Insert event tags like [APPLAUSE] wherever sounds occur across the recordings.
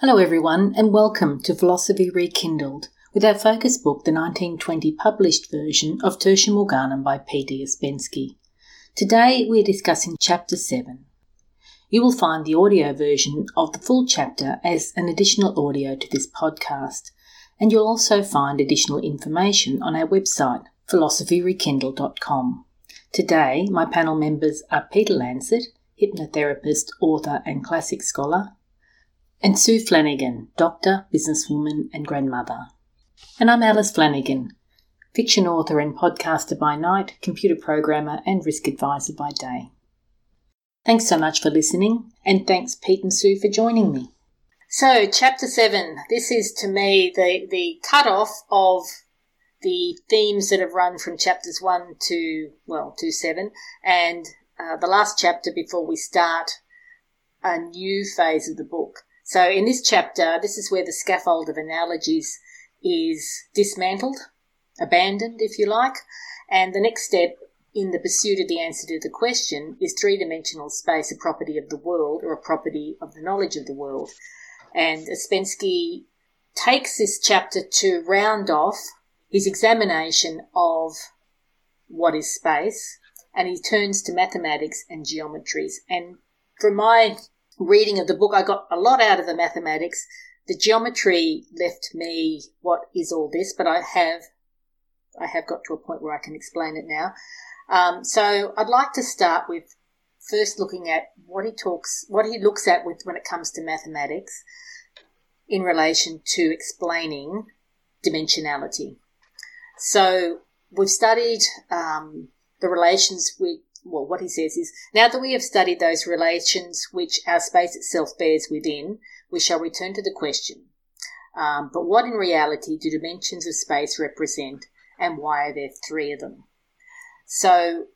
Hello, everyone, and welcome to Philosophy Rekindled, with our focus book, the 1920 published version of Tertium Organum by P.D. Ouspensky. Today we're discussing Chapter 7. You will find the audio version of the full chapter as an additional audio to this podcast, and you'll also find additional information on our website, philosophyrekindled.com. Today, my panel members are Peter Lancet, hypnotherapist, author, and classic scholar, and Sue Flanagan, doctor, businesswoman, and grandmother. And I'm Alice Flanagan, fiction author and podcaster by night, computer programmer, and risk advisor by day. Thanks so much for listening, and thanks, Pete and Sue, for joining me. So, chapter seven. This is to me the the cut-off of the themes that have run from chapters one to well to seven, and uh, the last chapter before we start a new phase of the book. So in this chapter, this is where the scaffold of analogies is dismantled, abandoned, if you like, and the next step in the pursuit of the answer to the question is three dimensional space a property of the world or a property of the knowledge of the world? And Ouspensky takes this chapter to round off his examination of what is space and he turns to mathematics and geometries. And from my reading of the book, I got a lot out of the mathematics. The geometry left me, what is all this? But I have, I have got to a point where I can explain it now. Um, so I'd like to start with first looking at what he talks, what he looks at with when it comes to mathematics in relation to explaining dimensionality. So we've studied um, the relations with well, what he says is, now that we have studied those relations which our space itself bears within, we shall return to the question. Um, but what in reality do dimensions of space represent, and why are there three of them? So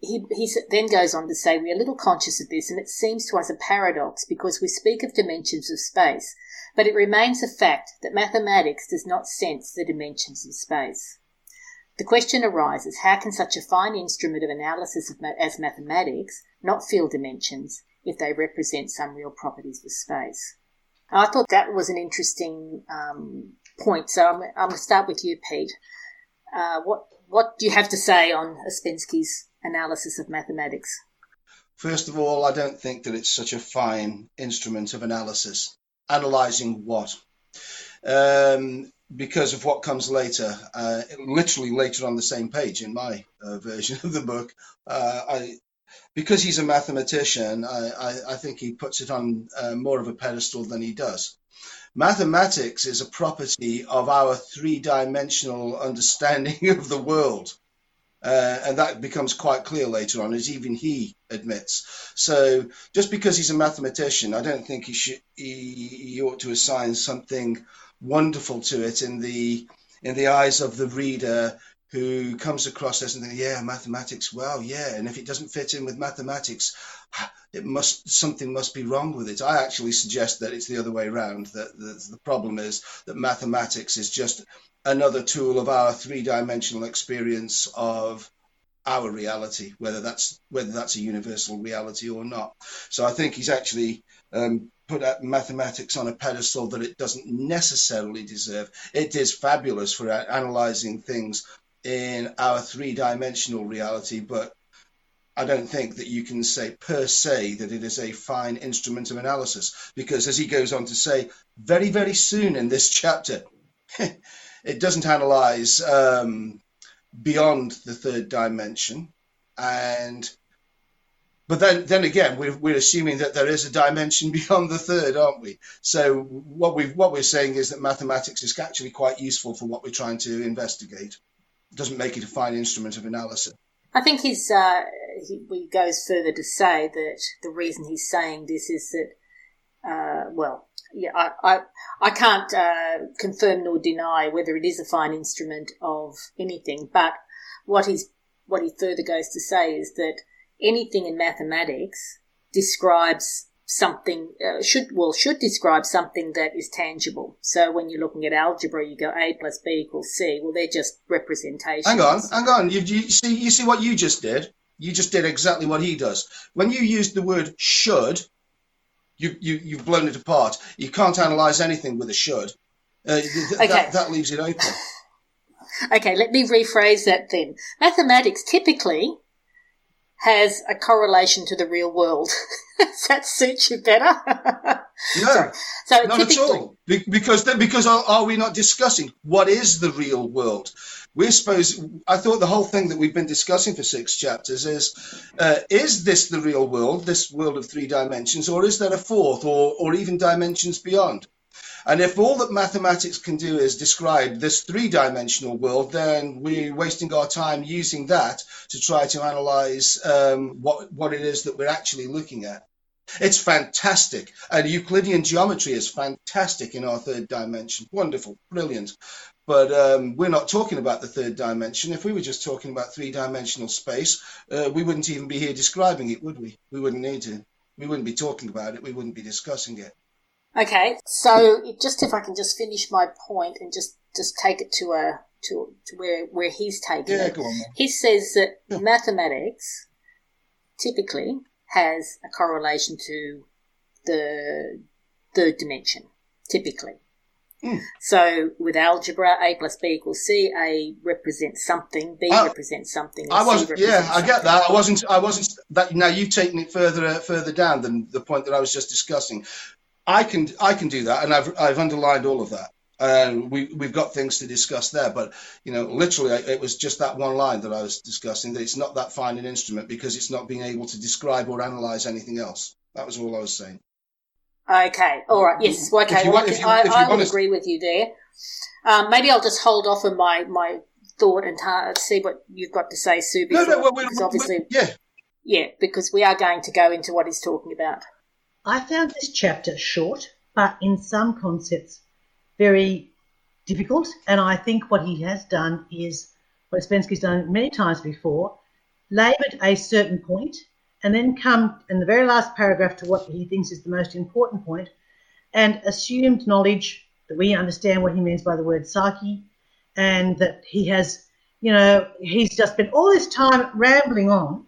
he, he then goes on to say, We are little conscious of this, and it seems to us a paradox because we speak of dimensions of space, but it remains a fact that mathematics does not sense the dimensions of space. The question arises how can such a fine instrument of analysis of ma- as mathematics not feel dimensions if they represent some real properties of space? I thought that was an interesting um, point. So I'm, I'm going to start with you, Pete. Uh, what what do you have to say on Ouspensky's analysis of mathematics? First of all, I don't think that it's such a fine instrument of analysis. Analysing what? Um, because of what comes later, uh, literally later on the same page in my uh, version of the book. Uh, I, because he's a mathematician, I, I, I think he puts it on uh, more of a pedestal than he does. Mathematics is a property of our three dimensional understanding [LAUGHS] of the world. Uh, and that becomes quite clear later on, as even he admits. So, just because he's a mathematician, I don't think he should he, he ought to assign something wonderful to it in the in the eyes of the reader who comes across this and thinks, yeah, mathematics, well, yeah, and if it doesn't fit in with mathematics, it must something must be wrong with it. I actually suggest that it's the other way around. That the, the problem is that mathematics is just another tool of our three-dimensional experience of our reality, whether that's whether that's a universal reality or not. So I think he's actually um, put mathematics on a pedestal that it doesn't necessarily deserve. It is fabulous for analyzing things in our three-dimensional reality, but I don't think that you can say per se that it is a fine instrument of analysis because, as he goes on to say very, very soon in this chapter, [LAUGHS] it doesn't analyze um, beyond the third dimension. And but then, then again, we're, we're assuming that there is a dimension [LAUGHS] beyond the third, aren't we? So what we what we're saying is that mathematics is actually quite useful for what we're trying to investigate. It doesn't make it a fine instrument of analysis. I think he's uh, he, he goes further to say that the reason he's saying this is that uh, well, yeah, I, I, I can't uh, confirm nor deny whether it is a fine instrument of anything, but what he's what he further goes to say is that anything in mathematics describes something uh, should well should describe something that is tangible. So when you're looking at algebra, you go a plus b equals c. Well, they're just representations. Hang on, hang on. You, you see, you see what you just did. You just did exactly what he does. When you used the word should, You, you, you've blown it apart. You can't analyze anything with a should. Uh, th- Okay. that, that leaves it open. [LAUGHS] Okay, let me rephrase that then. Mathematics typically has a correlation to the real world. [LAUGHS] Does that suit you better? [LAUGHS] No, so not at all. Be- because then, because are, are we not discussing what is the real world? We're supposed. I thought the whole thing that we've been discussing for six chapters is: uh, is this the real world, this world of three dimensions, or is there a fourth, or or even dimensions beyond? And if all that mathematics can do is describe this three dimensional world, then we're wasting our time using that to try to analyze um, what, what it is that we're actually looking at. It's fantastic. And Euclidean geometry is fantastic in our third dimension. Wonderful, brilliant. But um, we're not talking about the third dimension. If we were just talking about three dimensional space, uh, we wouldn't even be here describing it, would we? We wouldn't need to. We wouldn't be talking about it. We wouldn't be discussing it. Okay, so it- just if I can just finish my point and just just take it to a to, to where where he's taking Yeah, it. go on. Then. He says that Yeah. mathematics typically has a correlation to the third dimension, typically. Mm. So with algebra, a plus b equals c. A represents something. B I- represents something. I C wasn't. Yeah, I get that. I wasn't. I wasn't. That now you've taken it further uh, further down than the point that I was just discussing. I can I can do that, and I've I've underlined all of that. Uh, we we've got things to discuss there, but you know, literally, I- it was just that one line that I was discussing. That it's not that fine an instrument because it's not being able to describe or analyze anything else. That was all I was saying. Okay, all right, yes, okay. If you well, want- if you- I, if you I would agree with you there. Um, maybe I'll just hold off on my, my thought and ta- see what you've got to say, Sue. No, Before, no, well, we, because obviously, yeah, yeah, because we are going to go into what he's talking about. I found this chapter short, but in some concepts very difficult. And I think what he has done is what Spensky's done many times before, laboured a certain point, and then come in the very last paragraph to what he thinks is the most important point, and assumed knowledge that we understand what he means by the word psyche, and that he has, you know, he's just spent all this time rambling on,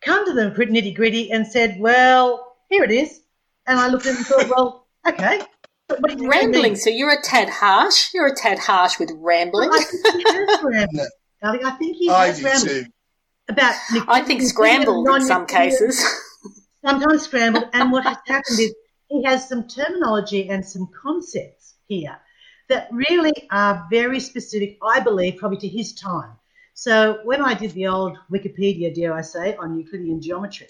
come to the nitty gritty, and said, "Well, here it is." And I looked at him and thought, "Well, okay." But what Rambling, so you're a tad harsh. You're a tad harsh with rambling. I think he has rambled. [LAUGHS] Darling, I think he I has do too. about. I think scrambled in some cases. [LAUGHS] Sometimes scrambled, and what has happened is he has some terminology and some concepts here that really are very specific. I believe probably to his time. So when I did the old Wikipedia, dare I say, on Euclidean geometry,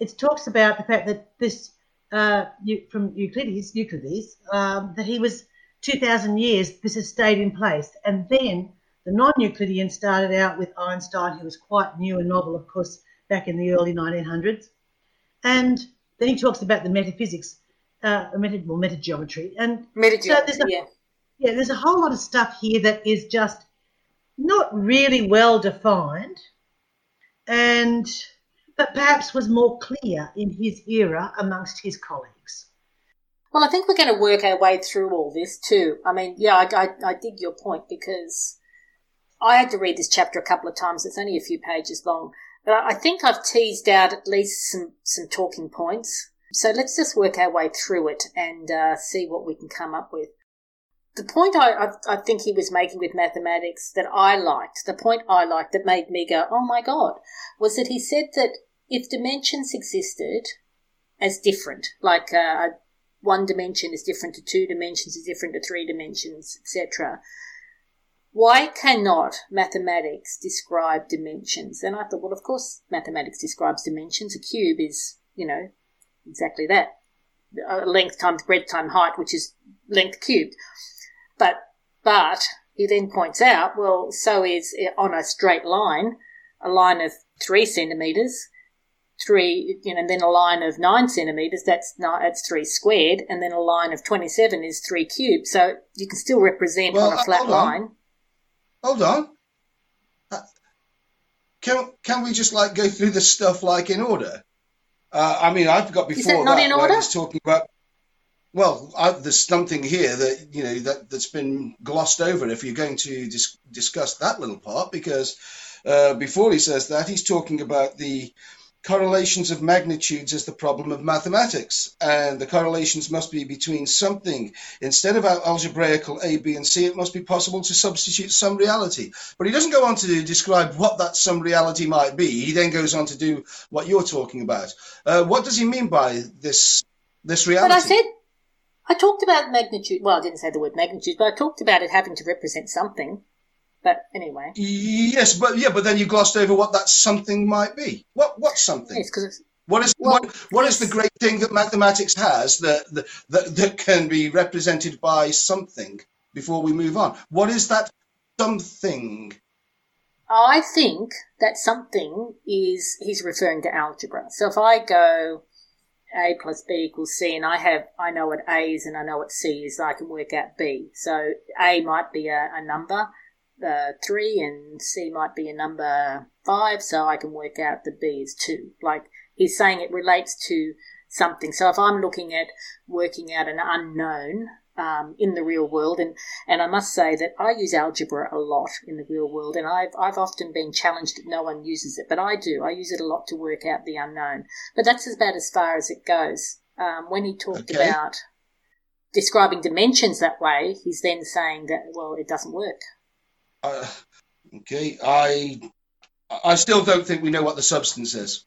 it talks about the fact that this uh, from Euclides, Euclides, um, that he was 2,000 years. This has stayed in place, and then the non-Euclidean started out with Einstein, who was quite new and novel, of course, back in the early 1900s, and then he talks about the metaphysics, uh, meta, well, metageometry, and Metageometry, So there's a- yeah. yeah, there's a whole lot of stuff here that is just not really well defined, and but perhaps was more clear in his era amongst his colleagues. Well, I think we're going to work our way through all this too. I mean, yeah, I, I, I dig your point because I had to read this chapter a couple of times. It's only a few pages long, but I think I've teased out at least some, some talking points. So let's just work our way through it and uh, see what we can come up with. The point I, I, I think he was making with mathematics that I liked, the point I liked that made me go, oh my God, was that he said that if dimensions existed as different, like uh, one dimension is different to two dimensions, is different to three dimensions, etc. Why cannot mathematics describe dimensions? And I thought, well, of course, mathematics describes dimensions. A cube is, you know, exactly that uh, length times breadth times height, which is length cubed. But, but he then points out, well, so is on a straight line, a line of three centimeters, three, you know, and then a line of nine centimeters, that's not, that's three squared, and then a line of 27 is three cubed. So you can still represent Well, on a uh, flat hold on. line. Hold on. Uh, Can can we just like go through the stuff like in order? Uh, I mean, I've got Is before it not in where order? he's talking about. Well, I, there's something here that you know that that's been glossed over. If you're going to dis- discuss that little part, because uh, before he says that, he's talking about the correlations of magnitudes is the problem of mathematics, and the correlations must be between something. Instead of algebraical A, B, and C, it must be possible to substitute some reality. But he doesn't go on to describe what that some reality might be. He then goes on to do what you're talking about. Uh, what does he mean by this this reality? But I said I talked about magnitude. Well, I didn't say the word magnitude, but I talked about it having to represent something. But anyway. Yes, but yeah, but then you glossed over what that something might be. What what's something? Yes, because what is well, what, what is the great thing that mathematics has that, that that that can be represented by something? Before we move on, what is that something? I think that something is he's referring to algebra. So if I go a plus b equals c, and I have I know what a is and I know what c is, I can work out b. So a might be a, a number uh, three, and c might be a number five, so I can work out the b is two. Like he's saying, it relates to something. So if I'm looking at working out an unknown, um, in the real world. And, and I must say that I use algebra a lot in the real world, and I've, I've often been challenged that no one uses it, but I do. I use it a lot to work out the unknown. But that's about as far as it goes. Um, when he talked okay. about describing dimensions that way, he's then saying that, well, it doesn't work. Uh, okay, I I still don't think we know what the substance is.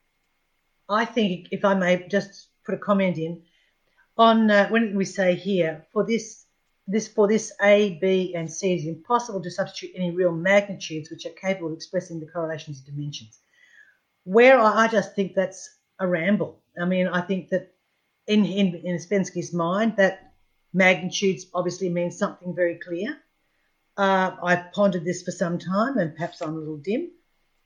I think, if I may just put a comment in, on uh, when we say here for this this for this A, B, and C, it is impossible to substitute any real magnitudes which are capable of expressing the correlations of dimensions. Where I, just think that's a ramble. I mean, I think that in in, in Ouspensky's mind, that magnitudes obviously means something very clear. Uh, I've pondered this for some time, and perhaps I'm a little dim,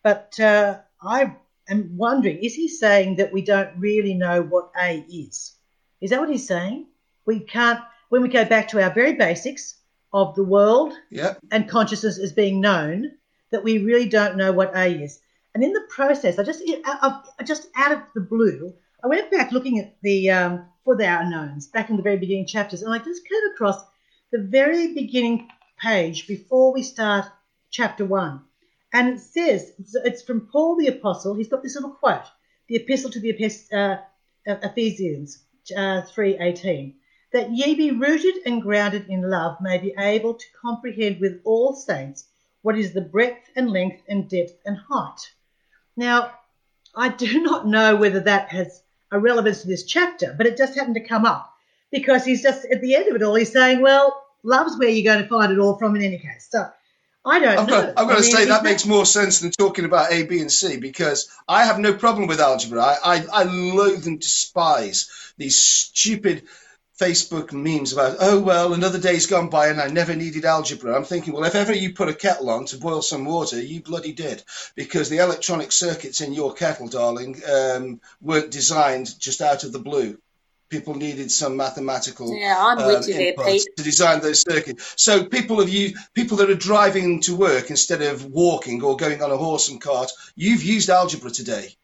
but uh, I am wondering: is he saying that we don't really know what A is? Is that what he's saying? We can't, when we go back to our very basics of the world yep. and consciousness as being known, that we really don't know what A is. And in the process, I just, I, just out of the blue, I went back looking at the um, for the unknowns back in the very beginning chapters, and I just came across the very beginning page before we start chapter one, and it says it's from Paul the apostle. He's got this little quote: "The epistle to the uh, Ephesians, uh, 3.18, that ye be rooted and grounded in love, may be able to comprehend with all saints what is the breadth and length and depth and height. Now, I do [LAUGHS] not know whether that has a relevance to this chapter, but it just happened to come up because he's just at the end of it all, he's saying, well, love's where you're going to find it all from in any case. So I don't I've know. Got, I've got I to mean, say that makes more sense than talking about A, B, and C because I have no problem with algebra. I, I, I loathe and despise these stupid Facebook memes about, oh, well, another day's gone by and I never needed algebra. I'm thinking, well, if ever you put a kettle on to boil some water, you bloody did. Because the electronic circuits in your kettle, darling, um, weren't designed just out of the blue people needed some mathematical yeah, I'm um, with you there, Pete. to design those circuits. So people have used people that are driving to work instead of walking or going on a horse and cart. You've used algebra today.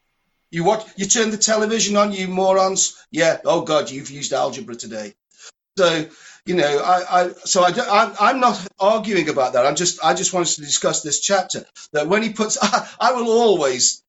You watch, you turn the television on, you morons. Yeah. Oh God, you've used algebra today. So you know, I, I so I, I'm not arguing about that. I'm just I just wanted to discuss this chapter that when he puts, I, [LAUGHS] I will always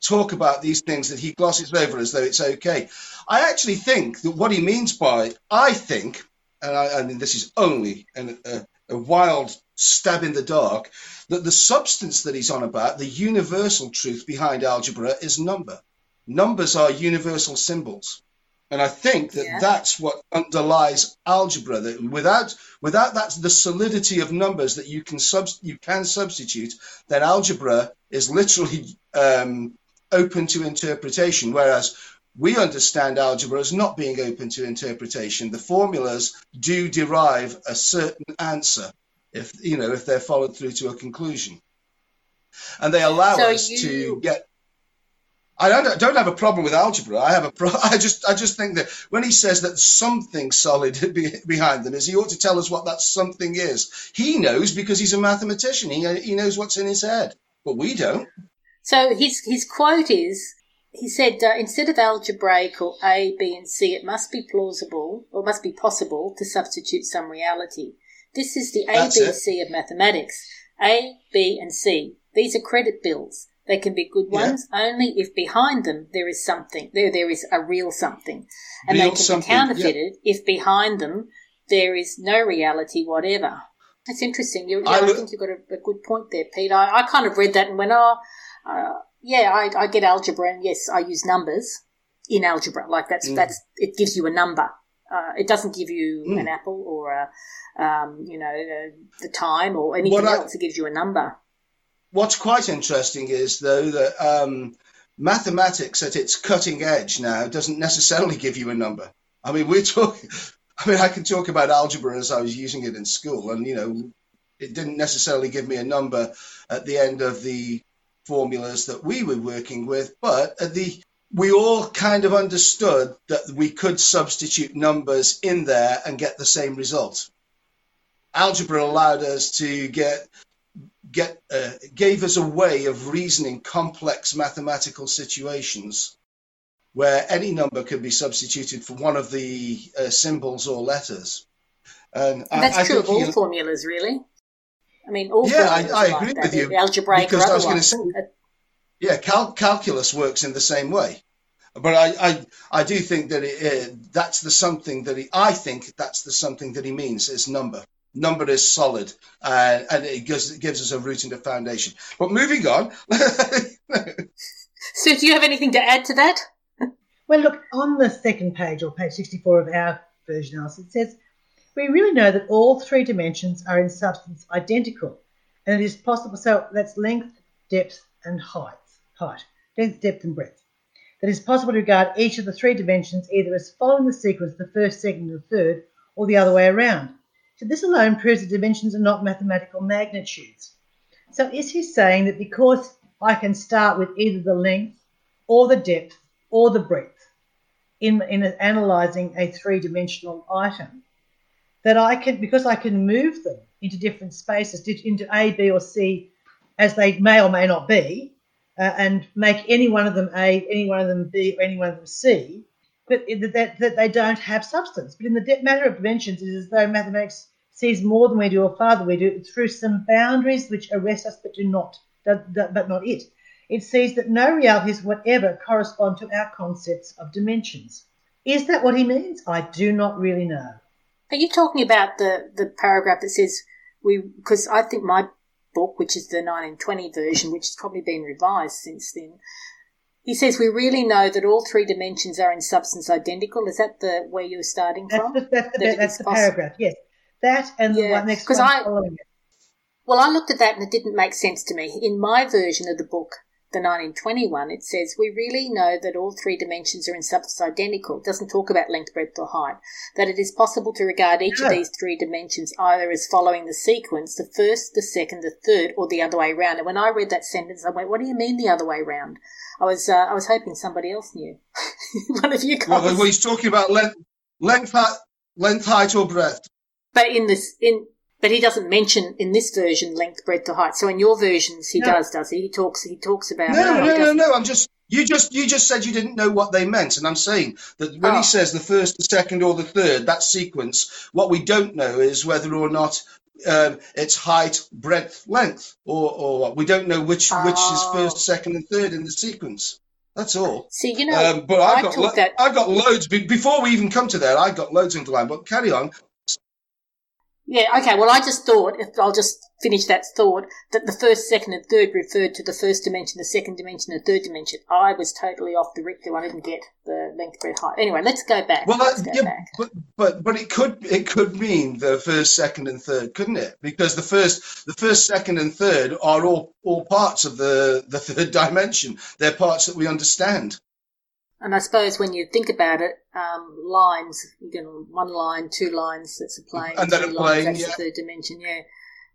talk about these things that he glosses over as though it's okay. I actually think that what he means by, I think, and I, I mean, this is only an, a, a wild stab in the dark, that the substance that he's on about, the universal truth behind algebra, is number. Numbers are universal symbols. And I think that yeah. that's what underlies algebra. That without without that the solidity of numbers that you can sub, you can substitute, then algebra is literally um, open to interpretation, whereas we understand algebra as not being open to interpretation. The formulas do derive a certain answer if you know if they're followed through to a conclusion, and they allow so us you... to get. I don't, don't have a problem with algebra. I have a pro- [LAUGHS] I just I just think that when he says that something solid [LAUGHS] behind them is, he ought to tell us what that something is. He knows because he's a mathematician. He he knows what's in his head, but we don't. So his his quote is he said uh, instead of algebraic or A, B, and C, it must be plausible or must be possible to substitute some reality. This is the A, B, C of mathematics. A, B, and C. These are credit bills. they can be good ones yeah. only if behind them there is something. There, there is a real something, and real they can be counterfeited yeah. if behind them there is no reality whatever. That's interesting. You, yeah, I, I, think you've got a, a, good point there, Pete. I, I kind of read that and went, oh, uh, yeah, I, I, get algebra, and yes, I use numbers in algebra. Like that's mm. that's it gives you a number. Uh, it doesn't give you mm. an apple or a, um, you know, uh, the time or anything else. it gives you a number. What's quite interesting is though that um, mathematics at its cutting edge now doesn't necessarily give you a number. I mean, we're talking. [LAUGHS] I mean, I can talk about algebra as I was using it in school, and you know, it didn't necessarily give me a number at the end of the formulas that we were working with, but the we all kind of understood that we could substitute numbers in there and get the same result. Algebra allowed us to get get uh, gave us a way of reasoning complex mathematical situations where any number could be substituted for one of the uh, symbols or letters. And, and that's I, true of all formulas, really. I mean, all yeah, I, I agree like with you. Algebraic because I was going to say, yeah, cal- calculus works in the same way. But I, I, I do think that it, uh, that's the something that he, I think that's the something that he means is number. Number is solid, uh, and it gives, it gives us a root and a foundation. But moving on. [LAUGHS] so, do you have anything to add to that? Well, look, on the second page, or page 64 of our version analysis, it says, We really know that all three dimensions are in substance identical, and it is possible, so that's length, depth, and height. Height, length, depth, and breadth. That is possible to regard each of the three dimensions either as following the sequence of the first, second, and third, or the other way around. So this alone proves that dimensions are not mathematical magnitudes. So is he saying that because I can start with either the length or the depth or the breadth, in, in analyzing a three-dimensional item that I can, because I can move them into different spaces, into A, B, or C, as they may or may not be, uh, and make any one of them A, any one of them B, or any one of them C, but that, that they don't have substance. But in the matter of dimensions, it is as though mathematics sees more than we do or farther we do through some boundaries which arrest us but do not, but not it it sees that no realities whatever correspond to our concepts of dimensions. Is that what he means? I do not really know. Are you talking about the, the paragraph that says we, because I think my book, which is the 1920 version, which has probably been revised since then, he says we really know that all three dimensions are in substance identical. Is that the where you're starting that's from? The, that's the, that that's the paragraph, yes. That and the one next one I, following it. Well, I looked at that and it didn't make sense to me. In my version of the book, the 1921, it says, We really know that all three dimensions are in substance identical. It doesn't talk about length, breadth, or height. That it is possible to regard each of these three dimensions either as following the sequence, the first, the second, the third, or the other way around. And when I read that sentence, I went, What do you mean the other way around? I was, uh, I was hoping somebody else knew. [LAUGHS] One of you guys. Well, well, he's talking about length, length, length, height, or breadth. But in this, in but he doesn't mention in this version length, breadth, or height. So in your versions, he no. does, does he? He talks. He talks about. No, no, no, no, no. I'm just. You just you just said you didn't know what they meant, and I'm saying that when oh. he says the first, the second, or the third, that sequence, what we don't know is whether or not um, it's height, breadth, length, or or what. We don't know which oh. which is oh. first, second, and third in the sequence. That's all. See, you know, um, but I've got lo- that... I've got loads. Before we even come to that, I've got loads in the line. But carry on. Yeah, okay. Well, I just thought, I'll just finish that thought, that the first, second, and third referred to the first dimension, the second dimension, the third dimension. I was totally off the rip I didn't get the length, breadth, height. Anyway, let's go back. Well, let's uh, go yeah, back. But, but but it could it could mean the first, second, and third, couldn't it? Because the first, the first, second, and third are all all parts of the the third [LAUGHS] dimension. They're parts that we understand. And I suppose when you think about it, um, lines, you know, one line, two lines, that's a plane. And then a plane, that's yeah. the third dimension, yeah.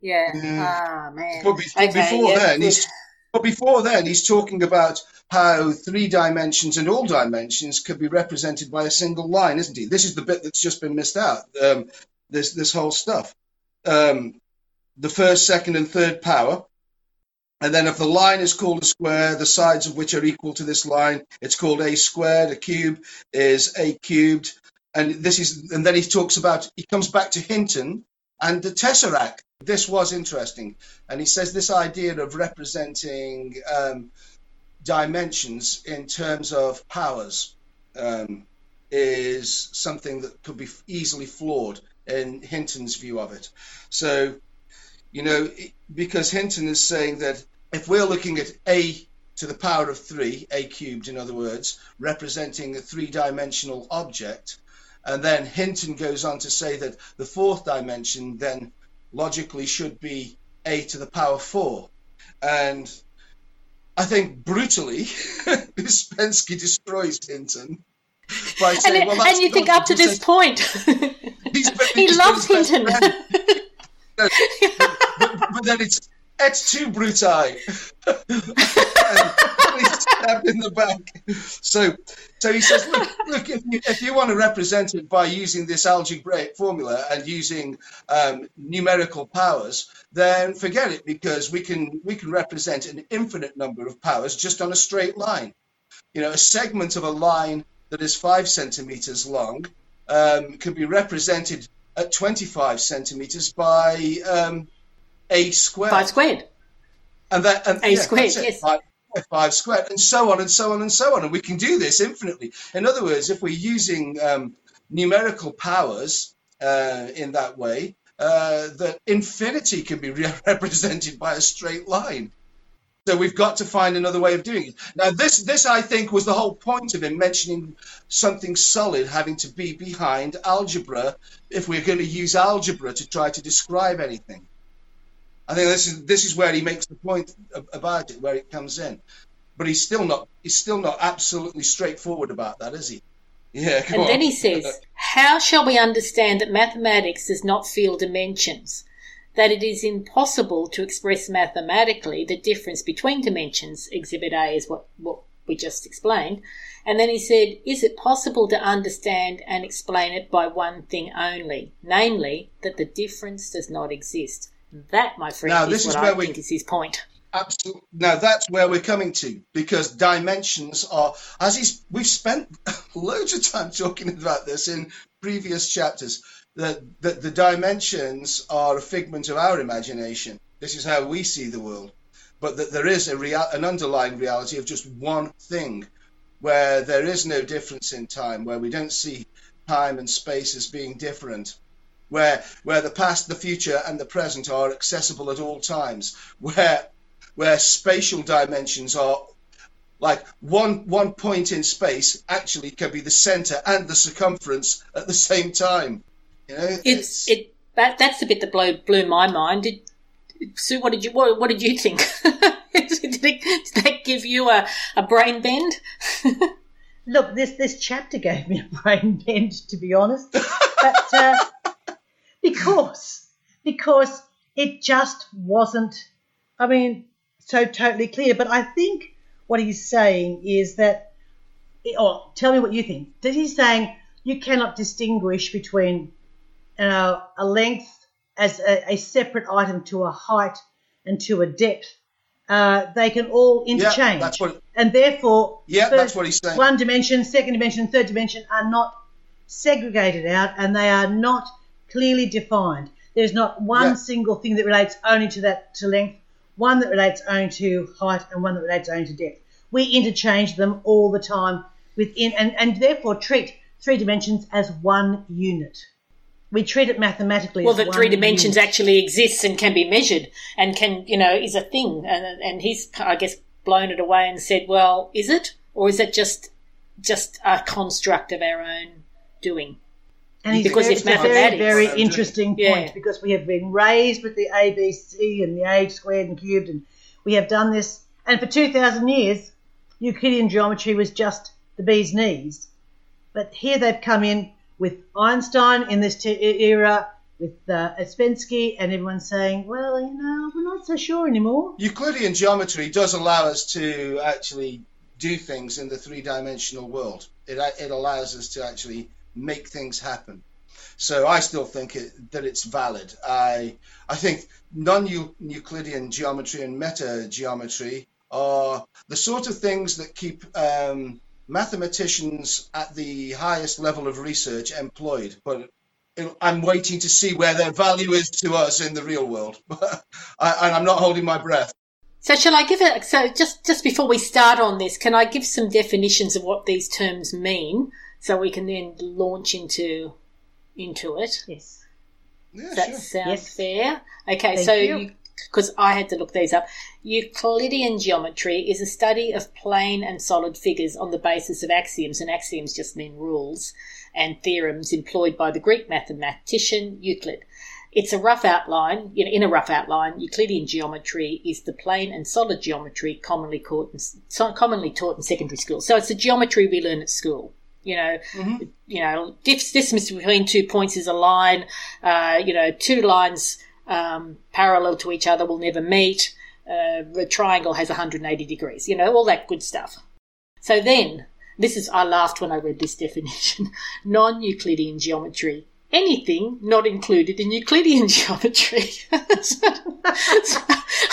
Yeah. Ah, man. But, be- okay, before yeah, then, he's, but before then, he's talking about how three dimensions and all dimensions could be represented by a single line, isn't he? This is the bit that's just been missed out. Um, this this whole stuff. Um, the first, second, and third power and then if the line is called a square, the sides of which are equal to this line, it's called a squared. A cube is a cubed. And this is, and then he talks about, he comes back to Hinton And the tesseract, this was interesting. And he says this idea of representing um, dimensions in terms of powers um, is something that could be easily flawed in Hinton's view of it. So, you know, because Hinton is saying that if we're looking at a to the power of three, a cubed, in other words, representing a three dimensional object, and then Hinton goes on to say that the fourth dimension then logically should be a to the power four. And I think brutally, [LAUGHS] Spensky destroys Hinton by saying, and, well, and you think up to this point, [LAUGHS] he loves Hinton. But, but, then it's et tu Brute. stabbed in the back. So, so he says, look, look if, you, if you want to represent it by using this algebraic formula and using um, numerical powers, then forget it because we can we can represent an infinite number of powers just on a straight line. You know, a segment of a line that is five centimeters long um, can be represented at 25 centimeters by um, a squared. Five squared. And that and a yeah, squared, yes. Five, five squared, and so on and so on and so on. And we can do this infinitely. In other words, if we're using um, numerical powers uh, in that way, uh, that infinity can be re- [LAUGHS] represented by a straight line. So we've got to find another way of doing it. Now, this, this I think, was the whole point of him mentioning something solid having to be behind algebra if we're going to use algebra to try to describe anything. I think this is this is where he makes the point about it, where it comes in. But he's still not he's still not absolutely straightforward about that, is he? Yeah. and on. then he says, "How shall we understand that mathematics does not feel dimensions?" That it is impossible to express mathematically the difference between dimensions. Exhibit A is what, what we just explained. And then he said, Is it possible to understand and explain it by one thing only, namely that the difference does not exist? That, my friend, now, this is, is where I we, think is his point. Absolutely. Now that's where we're coming to because dimensions are, as he's, we've spent [LAUGHS] loads of time talking about this in previous chapters. That the, the dimensions are a figment of our imagination. This is how we see the world, but that there is a an underlying reality of just one thing, where there is no difference in time, where we don't see time and space as being different where where the past, the future, and the present are accessible at all times, where where spatial dimensions are like one one point in space actually can be the center and the circumference at the same time. You know, it's, it's it that that's the bit that blew blew my mind. Did Sue? What did you what, what did you think? [LAUGHS] did, it, did that give you a, a brain bend? [LAUGHS] Look, this this chapter gave me a brain bend, to be honest. But uh, [LAUGHS] because because it just wasn't i mean so totally clear but i think what he's saying is that or tell me what you think that he's saying you cannot distinguish between uh, a length as a, a, separate item to a height and to a depth uh, they can all interchange yeah, what, and therefore yeah that's what he's saying one dimension second dimension third dimension are not segregated out and they are not clearly defined. There's not one yeah. single thing that relates only to that to length, one that relates only to height, and one that relates only to depth. We interchange them all the time within, and, and therefore treat three dimensions as one unit. We treat it mathematically. Well, that three dimensions unit. actually exists and can be measured, and can you know is a thing. And, and he's, I guess, blown it away and said, "Well, is it, or is it just just a construct of our own doing?" And because it's, a very, very interesting point yeah. because we have been raised with the ABC and the A squared and cubed, and we have done this. And for 2,000 years, Euclidean geometry was just the bee's knees. But here they've come in with Einstein in this era, with uh, Ouspensky, and everyone saying, well, you know, we're not so sure anymore. Euclidean geometry does allow us to actually do things in the three dimensional world. It, it allows us to actually make things happen. So I still think it, that it's valid. I I think non-Euclidean geometry and meta geometry are the sort of things that keep um, mathematicians at the highest level of research employed. But I'm waiting to see where their value is to us in the real world, [LAUGHS] I, and I'm not holding my breath. So shall I give it? So just just before we start on this, can I give some definitions of what these terms mean, so we can then launch into into it? Yes. Yeah, Does that sure. sound Yes. fair? Okay, Thank so you. Because I had to look these up, Euclidean geometry is a study of plane and solid figures on the basis of axioms, and axioms just mean rules and theorems employed by the Greek mathematician Euclid. It's a rough outline. You know, in a rough outline, Euclidean geometry is the plane and solid geometry commonly taught in, commonly taught in secondary school. So it's the geometry we learn at school. You know, Mhm. you know, distance between two points is a line. Uh, you know, two lines um, parallel to each other will never meet. Uh, the triangle has 180 degrees. You know, all that good stuff. So then, this is I laughed when I read this [LAUGHS] definition: non-Euclidean geometry. Anything not included in Euclidean [LAUGHS] geometry. [LAUGHS]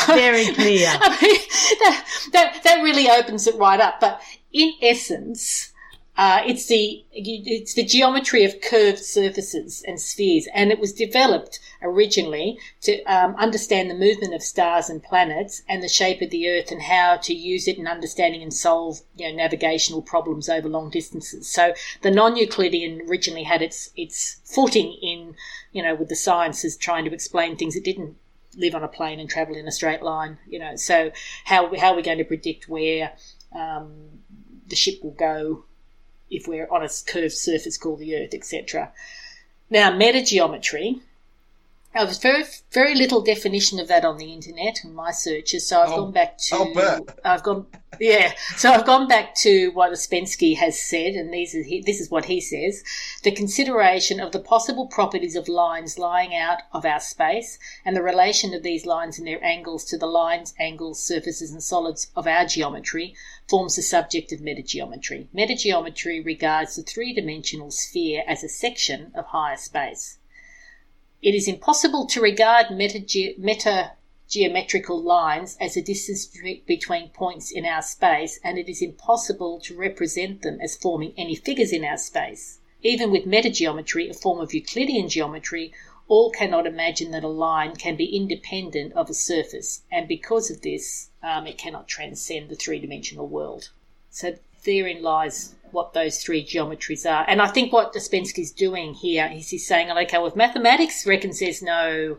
Very clear. I mean, that, that, that really opens it right up. But in essence, uh, it's the it's the geometry of curved surfaces and spheres, and it was developed originally to um, understand the movement of stars and planets and the shape of the Earth and how to use it in understanding and solve you know navigational problems over long distances. So the non-Euclidean originally had its its footing in you know with the sciences trying to explain things that didn't live on a plane and travel in a straight line. You know, so how how are we going to predict where um, the ship will go if we're on a curved surface called the Earth, etc. Now, metageometry. There was very very little definition of that on the internet in my searches, so I've Oh, gone back to oh, bet. I've gone yeah, so I've gone back to what Ouspensky has said, and these is this is what he says: the consideration of the possible properties of lines lying out of our space, and the relation of these lines and their angles to the lines, angles, surfaces, and solids of our geometry forms the subject of metageometry. Metageometry regards the three-dimensional sphere as a section of higher space. It is impossible to regard metage- metageometrical lines as a distance between points in our space, and it is impossible to represent them as forming any figures in our space. Even with metageometry, a form of Euclidean geometry, all cannot imagine that a line can be independent of a surface, and because of this, um, it cannot transcend the three dimensional world. So therein lies what those three geometries are. And I think what Ouspensky's doing here is he's saying, okay, well, if mathematics reckons there's no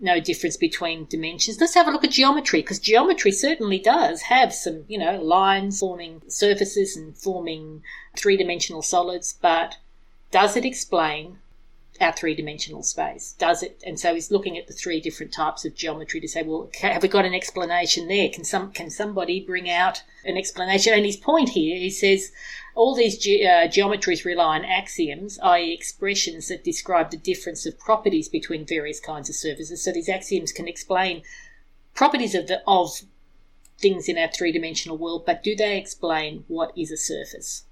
no difference between dimensions, let's have a look at geometry, because geometry certainly does have some, you know, lines forming surfaces and forming three dimensional solids, but does it explain our three dimensional space? Does it? And so he's looking at the three different types of geometry to say, well, have we got an explanation there? Can some can somebody bring out an explanation? And his point here, he says, all these ge- uh, geometries rely on axioms, i.e., expressions that describe the difference of properties between various kinds of surfaces. So these axioms can explain properties of the of things in our three dimensional world, but do they explain what is a surface?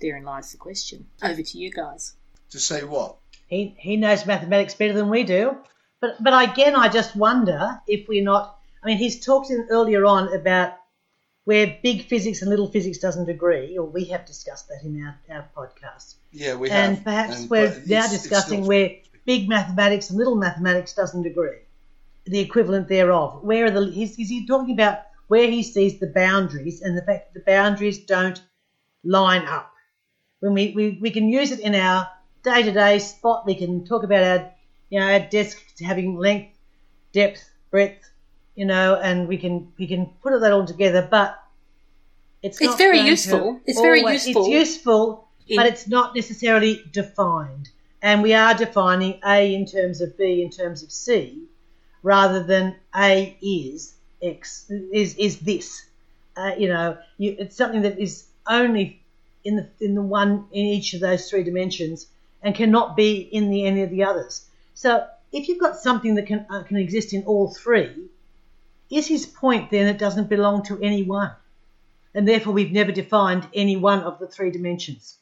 Therein lies the question. Over to you guys. To say what? He, he knows mathematics better than we do. But, but again, I just wonder if we're not. I mean, he's talked in, earlier on about where big physics and little physics doesn't agree, or we have discussed that in our, our podcast. Yeah, we have. and perhaps we're now discussing still- where big mathematics and little mathematics doesn't agree, the equivalent thereof. Where are the is, is he talking about where he sees the boundaries and the fact that the boundaries don't line up? When we, we, we can use it in our day to day spot, we can talk about our you know our desk having length, depth, breadth, you know, and we can we can put that all together, but it's It's very useful. It's very useful. It's useful, In- but it's not necessarily defined. And we are defining A in terms of B in terms of C, rather than A is X is is this. Uh, you know, you, it's something that is only in the in the one in each of those three dimensions and cannot be in the any of the others. So if you've got something that can uh, can exist in all three, is his point then it doesn't belong to any one, and therefore we've never defined any one of the three dimensions.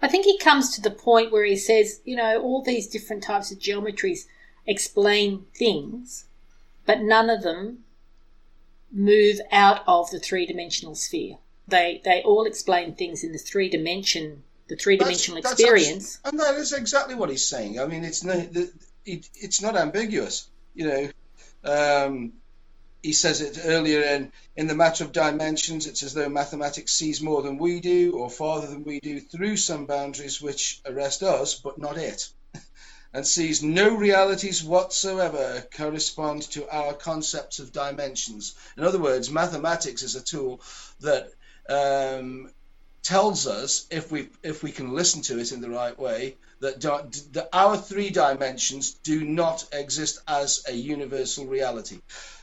I think he comes to the point where he says, you know, all these different types of geometries explain things, but none of them move out of the three dimensional sphere. They they all explain things in the three dimension the three dimensional experience. and that is exactly what he's saying. I mean, it's no, it, it's not ambiguous. You know, um, he says it earlier in in the matter of dimensions. It's as though mathematics sees more than we do, or farther than we do, through some boundaries which arrest us, but not it. [LAUGHS] and sees no realities whatsoever correspond to our concepts of dimensions. In other words, mathematics is a tool that um, tells us if we if we can listen to it in the right way that, that our three dimensions do not exist as a universal reality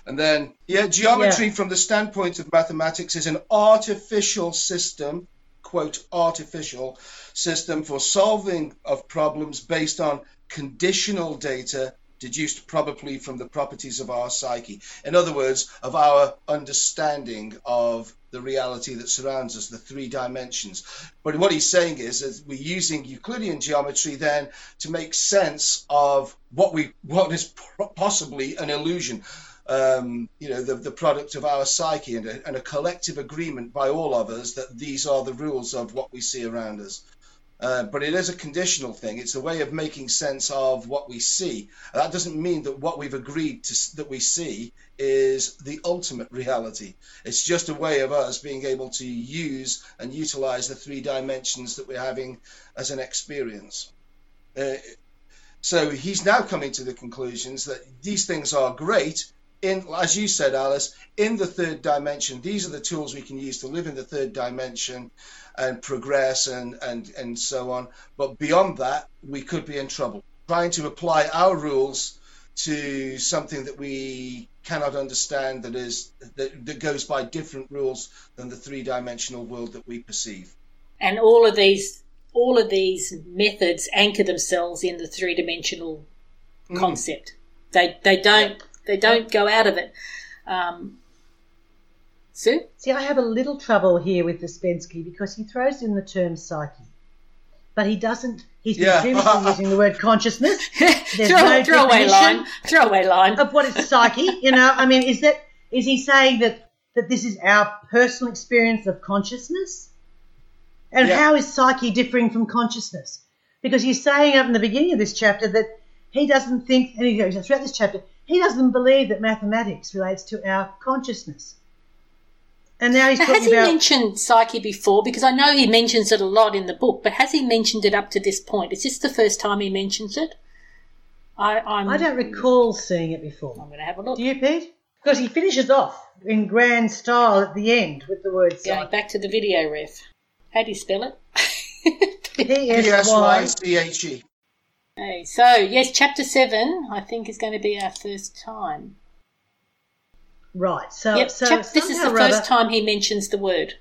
and then yeah geometry yeah. from the standpoint of mathematics is an artificial system quote artificial system for solving of problems based on conditional data deduced probably from the properties of our psyche. In other words, of our understanding of the reality that surrounds us, the three dimensions. But what he's saying is that we're using Euclidean geometry then to make sense of what we what is possibly an illusion. Um, you know, the, the product of our psyche and a, and a collective agreement by all of us that these are the rules of what we see around us. Uh, but it is a conditional thing. It's a way of making sense of what we see. That doesn't mean that what we've agreed to that we see is the ultimate reality. It's just a way of us being able to use and utilize the three dimensions that we're having as an experience. Uh, so he's now coming to the conclusions that these things are great, in as you said alice in the third dimension these are the tools we can use to live in the third dimension and progress and and and so on. But beyond that we could be in trouble. Trying to apply our rules to something that we cannot understand that is that, that goes by different rules than the three-dimensional world that we perceive. And all of these all of these methods anchor themselves in the three-dimensional mm. concept. They they don't they don't go out of it. Um, Sue? See, I have a little trouble here with Ouspensky because he throws in the term psyche, but he doesn't. He's yeah. previously using the word consciousness. [LAUGHS] There's throw, no throwaway line. Throwaway line of what is psyche. You know, I mean, is that is he saying that that this is our personal experience of consciousness? And yeah. how is psyche differing from consciousness? Because he's saying up in the beginning of this chapter that he doesn't think, and he goes throughout this chapter, he doesn't believe that mathematics relates to our consciousness. And now he's talking about. has he about, mentioned psyche before? Because I know he mentions it a lot in the book, but has he mentioned it up to this point? Is this the first time he mentions it? I, I'm, I do not recall seeing it before. I'm going to have a look. Do you, Pete? Because he finishes off in grand style at the end with the word psyche. Going back to the video ref. How do you spell it? [LAUGHS] P-S-Y-C-H-E. Okay, so yes, chapter seven, I think, is going to be our first time. Right. So, yep, so chap- this is the first time he mentions the word.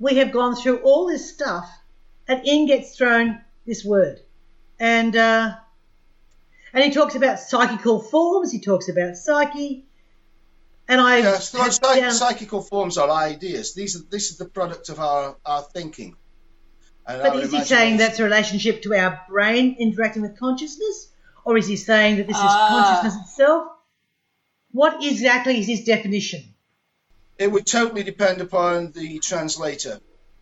We have gone through all this stuff, and in gets thrown this word, and uh, and he talks about psychical forms. He talks about psyche, and I yes, psych- psychical forms are ideas. These are this is the product of our our thinking. But is he saying that's a relationship to our brain interacting with consciousness? Or is he saying that this is uh, consciousness itself? What exactly is his definition? It would totally depend upon the translator.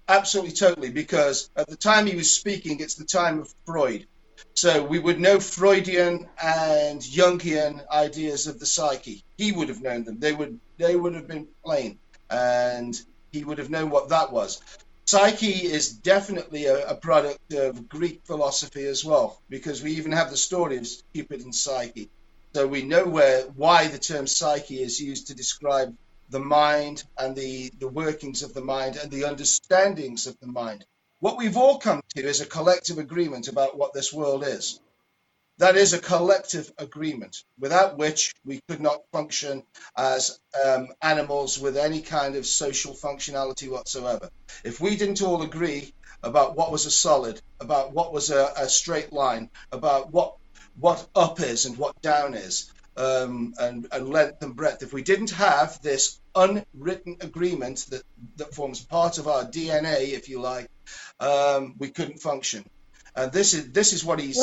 Absolutely, totally, because at the time he was speaking, it's the time of Freud. So we would know Freudian and Jungian ideas of the psyche. He would have known them. They would they would have been plain, and he would have known what that was. Psyche is definitely a, a, product of Greek philosophy as well, because we even have the story of Cupid and Psyche. So we know where why the term psyche is used to describe the mind and the, the workings of the mind and the understandings of the mind. What we've all come to is a collective agreement about what this world is. That is a collective agreement, without which we could not function as um, animals with any kind of social functionality whatsoever. If we didn't all agree about what was a solid, about what was a, a straight line, about what what up is and what down is, um, and, and length and breadth, if we didn't have this unwritten agreement that, that forms part of our DNA, if you like, um, we couldn't function. And this is this is what he's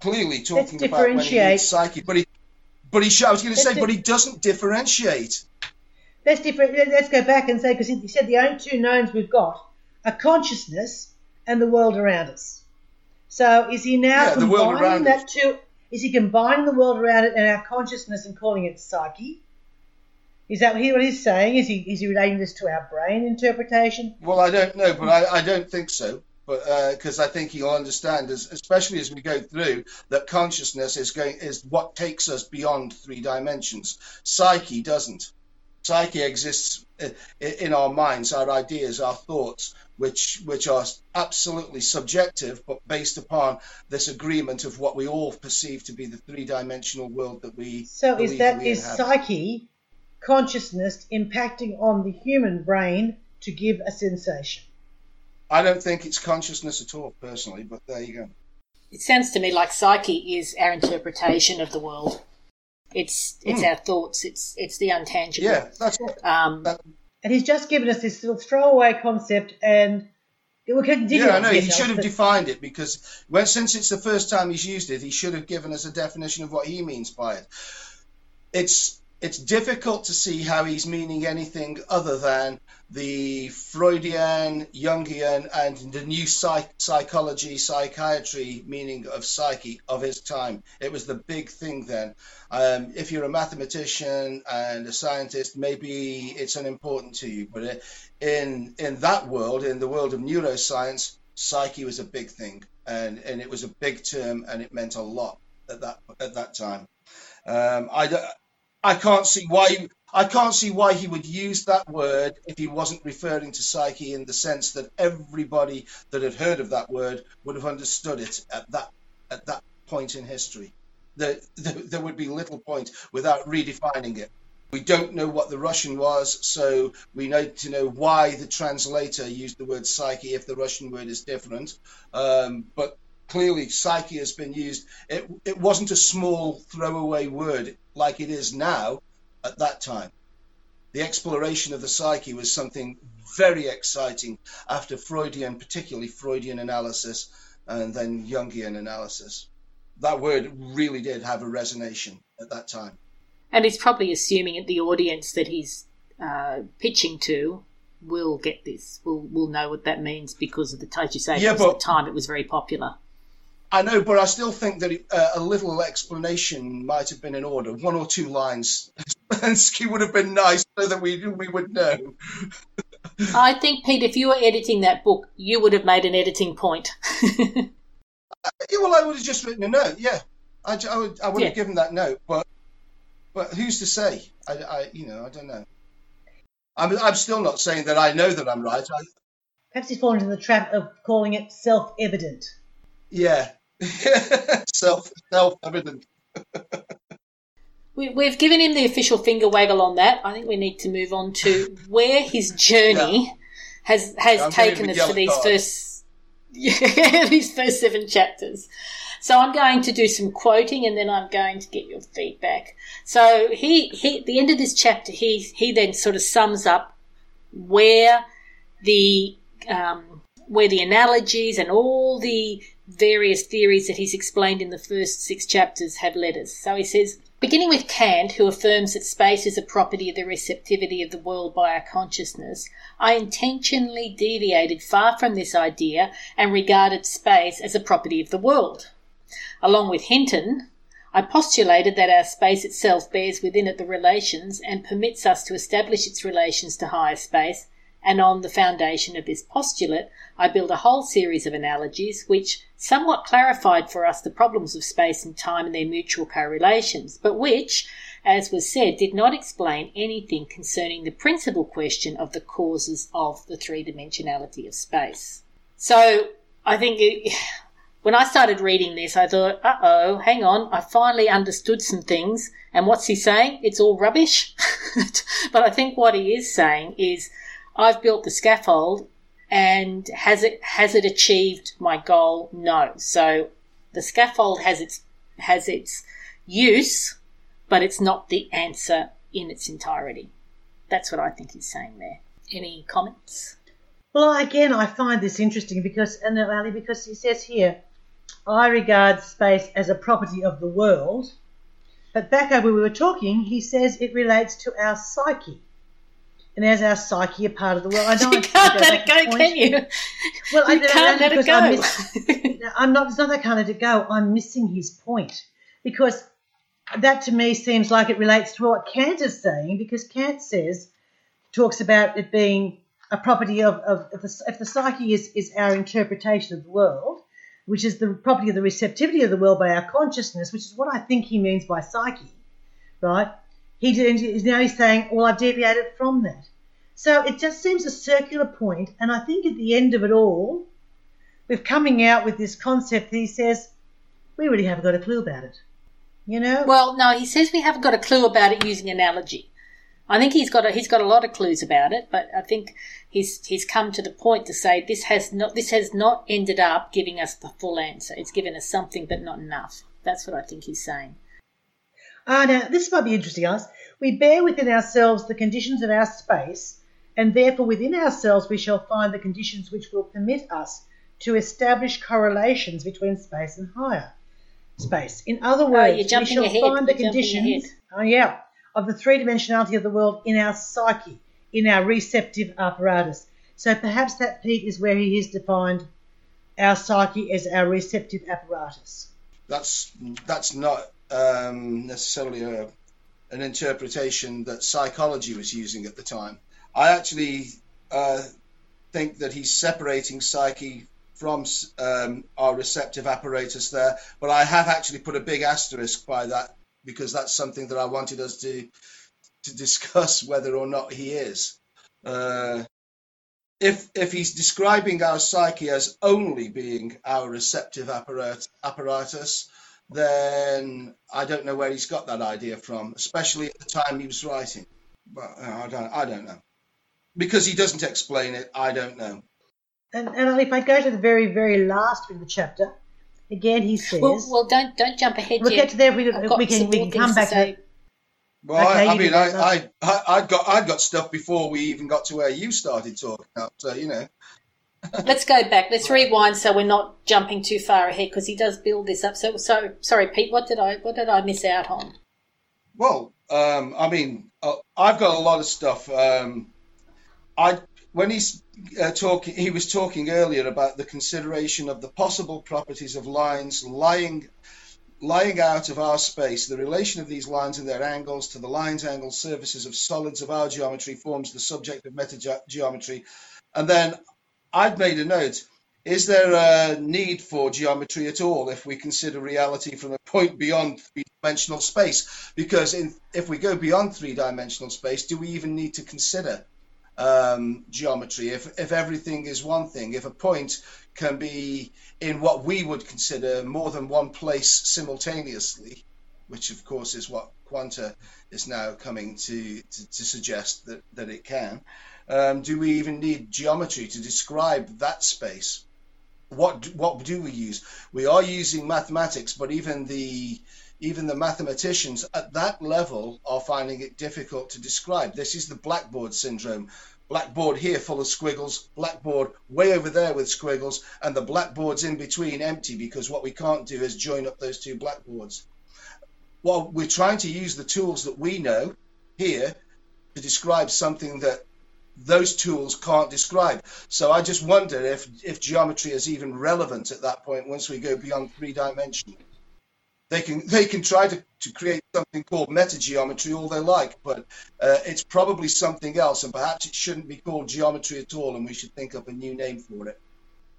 clearly talking about when he needs psyche, but he, but he, I was going to say, di- but he doesn't differentiate. Let's different. Let's go back and say because he said the only two knowns we've got are consciousness and the world around us. So is he now Yeah, the world combining around that us. to? Is he combining the world around it and our consciousness and calling it psyche? Is that what what he's saying? Is he is he relating this to our brain interpretation? Well, I don't know, but I, I don't think so. But uh, because I think he'll understand, as, especially as we go through, that consciousness is going is what takes us beyond three dimensions. Psyche doesn't. Psyche exists i- in our minds, our ideas, our thoughts, which which are absolutely subjective, but based upon this agreement of what we all perceive to be the three-dimensional world that we. So is that we is psyche consciousness impacting on the human brain to give a sensation? I don't think it's consciousness at all, personally, but there you go. It sounds to me like psyche is our interpretation of the world. It's it's Mm. our thoughts. It's it's the untangible. Yeah, that's it. Um, That- And he's just given us this little throwaway concept, and we can continue. Yeah, I know. He should have but- defined it because when since it's the first time he's used it, he should have given us a definition of what he means by it. It's it's difficult to see how he's meaning anything other than the Freudian, Jungian, and the new psych- psychology, psychiatry meaning of psyche of his time. It was the big thing then. Um, if you're a mathematician and a scientist, maybe it's unimportant to you, but in in that world, in the world of neuroscience, psyche was a big thing, and and it was a big term, and it meant a lot at that at that time. Um, I I can't see why I can't see why he would use that word if he wasn't referring to psyche in the sense that everybody that had heard of that word would have understood it at that at that point in history. There, there, would be little point without redefining it. We don't know what the Russian was, so we need to know why the translator used the word psyche if the Russian word is different. Um, but clearly, psyche has been used. It, it wasn't a small throwaway word like it is now at that time. The exploration of the psyche was something very exciting after Freudian, particularly Freudian analysis and then Jungian analysis. That word really did have a resonance at that time. and he's probably assuming that the audience that he's uh, pitching to will get this. Will will know what that means because of the as you say, Yeah, but- the time it was very popular. I know, but I still think that uh, a little explanation might have been in order. One or two lines. [LAUGHS] Spansky would have been nice so that we we would know. [LAUGHS] I think, Pete, if you were editing that book, you would have made an editing point. [LAUGHS] Yeah, well, I would have just written a note. Yeah, I, I would I would Yeah. have given that note, but but who's to say? I, I you know I don't know. I'm I'm still not saying that I know that I'm right. I, Perhaps he's fallen into the trap of calling it self-evident. Yeah, [LAUGHS] self self evident. we, we've given him the official finger waggle on that. I think we need to move on to where his journey has has I'm taken us for these card. first yeah, [LAUGHS] these first seven chapters. So I'm going to do some quoting and then I'm going to get your feedback. So he, he at the end of this chapter he he then sort of sums up where the um, where the analogies and all the various theories that he's explained in the first six chapters have led us. So he says, beginning with Kant, who affirms that space is a property of the receptivity of the world by our consciousness, I intentionally deviated far from this idea and regarded space as a property of the world. Along with Hinton, I postulated that our space itself bears within it the relations and permits us to establish its relations to higher space, and on the foundation of this postulate, I built a whole series of analogies which somewhat clarified for us the problems of space and time and their mutual correlations, but which, as was said, did not explain anything concerning the principal question of the causes of the three dimensionality of space. So, I think it, [SIGHS] when I started reading this, I thought, uh oh, hang on, I finally understood some things. And what's he saying? It's all rubbish. [LAUGHS] but I think what he is saying is, I've built the scaffold and has it has it achieved my goal? No. So the scaffold has its has its use, but it's not the answer in its entirety. That's what I think he's saying there. Any comments? Well, again, I find this interesting because, and uh, Ali, because he says here, I regard space as a property of the world. But back over we were talking, he says it relates to our psyche. And as our psyche a part of the world. I [LAUGHS] know you [LAUGHS] can't let it go, can you? Well, you I, can't let it go. I'm, miss, [LAUGHS] I'm not. It's not that I can't let it go. I'm missing his point because that to me seems like it relates to what Kant is saying because Kant says talks about it being a property of, of if, the, if the psyche is, is our interpretation of the world, which is the property of the receptivity of the world by our consciousness, which is what I think he means by psyche, right? He did, now he's saying, well, I've deviated from that. So it just seems a circular point, and I think at the end of it all, we're coming out with this concept that he says, we really haven't got a clue about it. You know? Well, no, he says we haven't got a clue about it using analogy. I think he's got a, he's got a lot of clues about it, but I think he's he's come to the point to say this has not this has not ended up giving us the full answer. It's given us something, but not enough. That's what I think he's saying. Ah, now this might be interesting, guys. We bear within ourselves the conditions of our space, and therefore within ourselves we shall find the conditions which will permit us to establish correlations between space and higher space. In other oh, words, oh, we shall ahead. find you're the conditions. Oh yeah, of the three dimensionality of the world in our psyche, in our receptive apparatus. So perhaps that, Pete, is where he is defined our psyche as our receptive apparatus. That's that's not um, necessarily a, an interpretation that psychology was using at the time. I actually uh, think that he's separating psyche from um, our receptive apparatus there, but I have actually put a big asterisk by that because that's something that I wanted us to to discuss whether or not he is. Uh, if if he's describing our psyche as only being our receptive apparat- apparatus, then I don't know where he's got that idea from, especially at the time he was writing. But uh, I don't I don't know because he doesn't explain it. I don't know. And, and if I go to the very very last bit of the chapter, Again, he says. Well, well don't don't jump ahead we'll yet. get to there. We, we can we can come back to. Well, okay, I, I mean, I, I, I, got, I got stuff before we even got to where you started talking up. So you know. Let's go back. Let's rewind so we're not jumping too far ahead because he does build this up. So, so sorry, Pete. What did I, what did I miss out on? Well, um, I mean, uh, I've got a lot of stuff. Um, I when he's uh, talking, he was talking earlier about the consideration of the possible properties of lines lying lying out of our space. The relation of these lines and their angles to the lines, angles, surfaces of solids of our geometry forms the subject of metageometry. And then I've made a note. Is there a need for geometry at all if we consider reality from a point beyond three-dimensional space? Because in, if we go beyond three-dimensional space, do we even need to consider um, geometry. If, if everything is one thing, if a point can be in what we would consider more than one place simultaneously, which of course is what quanta is now coming to, to, to suggest that, that it can, um, do we even need geometry to describe that space? What what do we use? We are using mathematics, but even the even the mathematicians at that level are finding it difficult to describe. This is the blackboard syndrome. Blackboard here full of squiggles, blackboard way over there with squiggles, and the blackboards in between empty because what we can't do is join up those two blackboards. Well, we're trying to use the tools that we know here to describe something that those tools can't describe. So I just wonder if, if geometry is even relevant at that point once we go beyond three dimension they can they can try to, to create something called metageometry all they like, but uh, it's probably something else, and perhaps it shouldn't be called geometry at all, and we should think up a new name for it.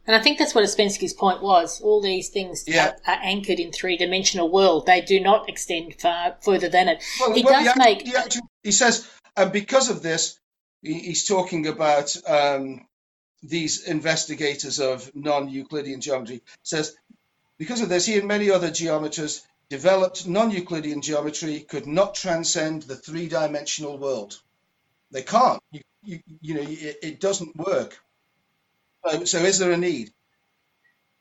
And I think that's what Ouspensky's point was. All these things yeah. are, are, anchored in three-dimensional world. They do not extend far further than it. Well, he well, does he make. He, actually, he, says, and because of this, he's talking about um, these investigators of non-Euclidean geometry. Says because of this, he and many other geometers developed non-Euclidean geometry could not transcend the three-dimensional world. They can't. You, you, you know, it, it, doesn't work. So, so is there a need?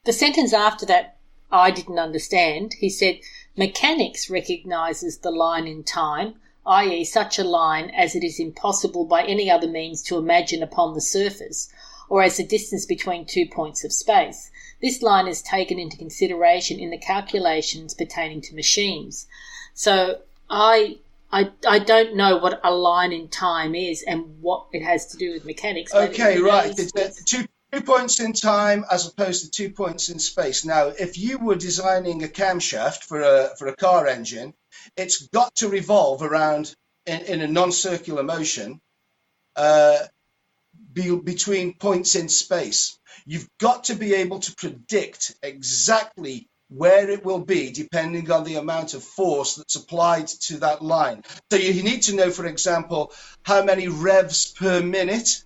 The sentence after that, I didn't understand. He said, mechanics recognizes the line in time, i.e., such a line as it is impossible by any other means to imagine upon the surface, or as the distance between two points of space. This line is taken into consideration in the calculations pertaining to machines. So I I, I don't know what a line in time is and what it has to do with mechanics. Okay, right. It's, two, two points in time as opposed to two points in space. Now, if you were designing a camshaft for a for a car engine, it's got to revolve around in, in a non-circular motion uh, be, between points in space. You've got to be able to predict exactly where it will be depending on the amount of force that's applied to that line. So you need to know, for example, how many revs per minute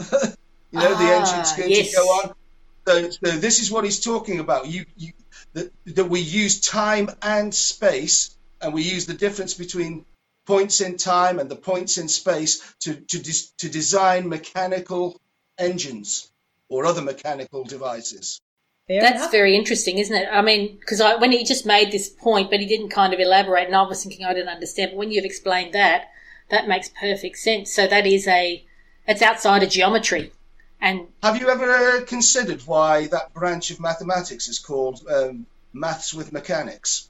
[LAUGHS] you know ah, the engine's going yes. to go on. So, so this is what he's talking about. You, you that, that we use time and space, and we use the difference between points in time and the points in space to to, to design mechanical engines or other mechanical devices. Fair That's enough. very interesting, isn't it? I mean, because when he just made this point, but he didn't kind of elaborate, and I was thinking I didn't understand. But when you've explained that, that makes perfect sense. So that is a, it's outside of geometry, and have you ever considered why that branch of mathematics is called um, maths with mechanics?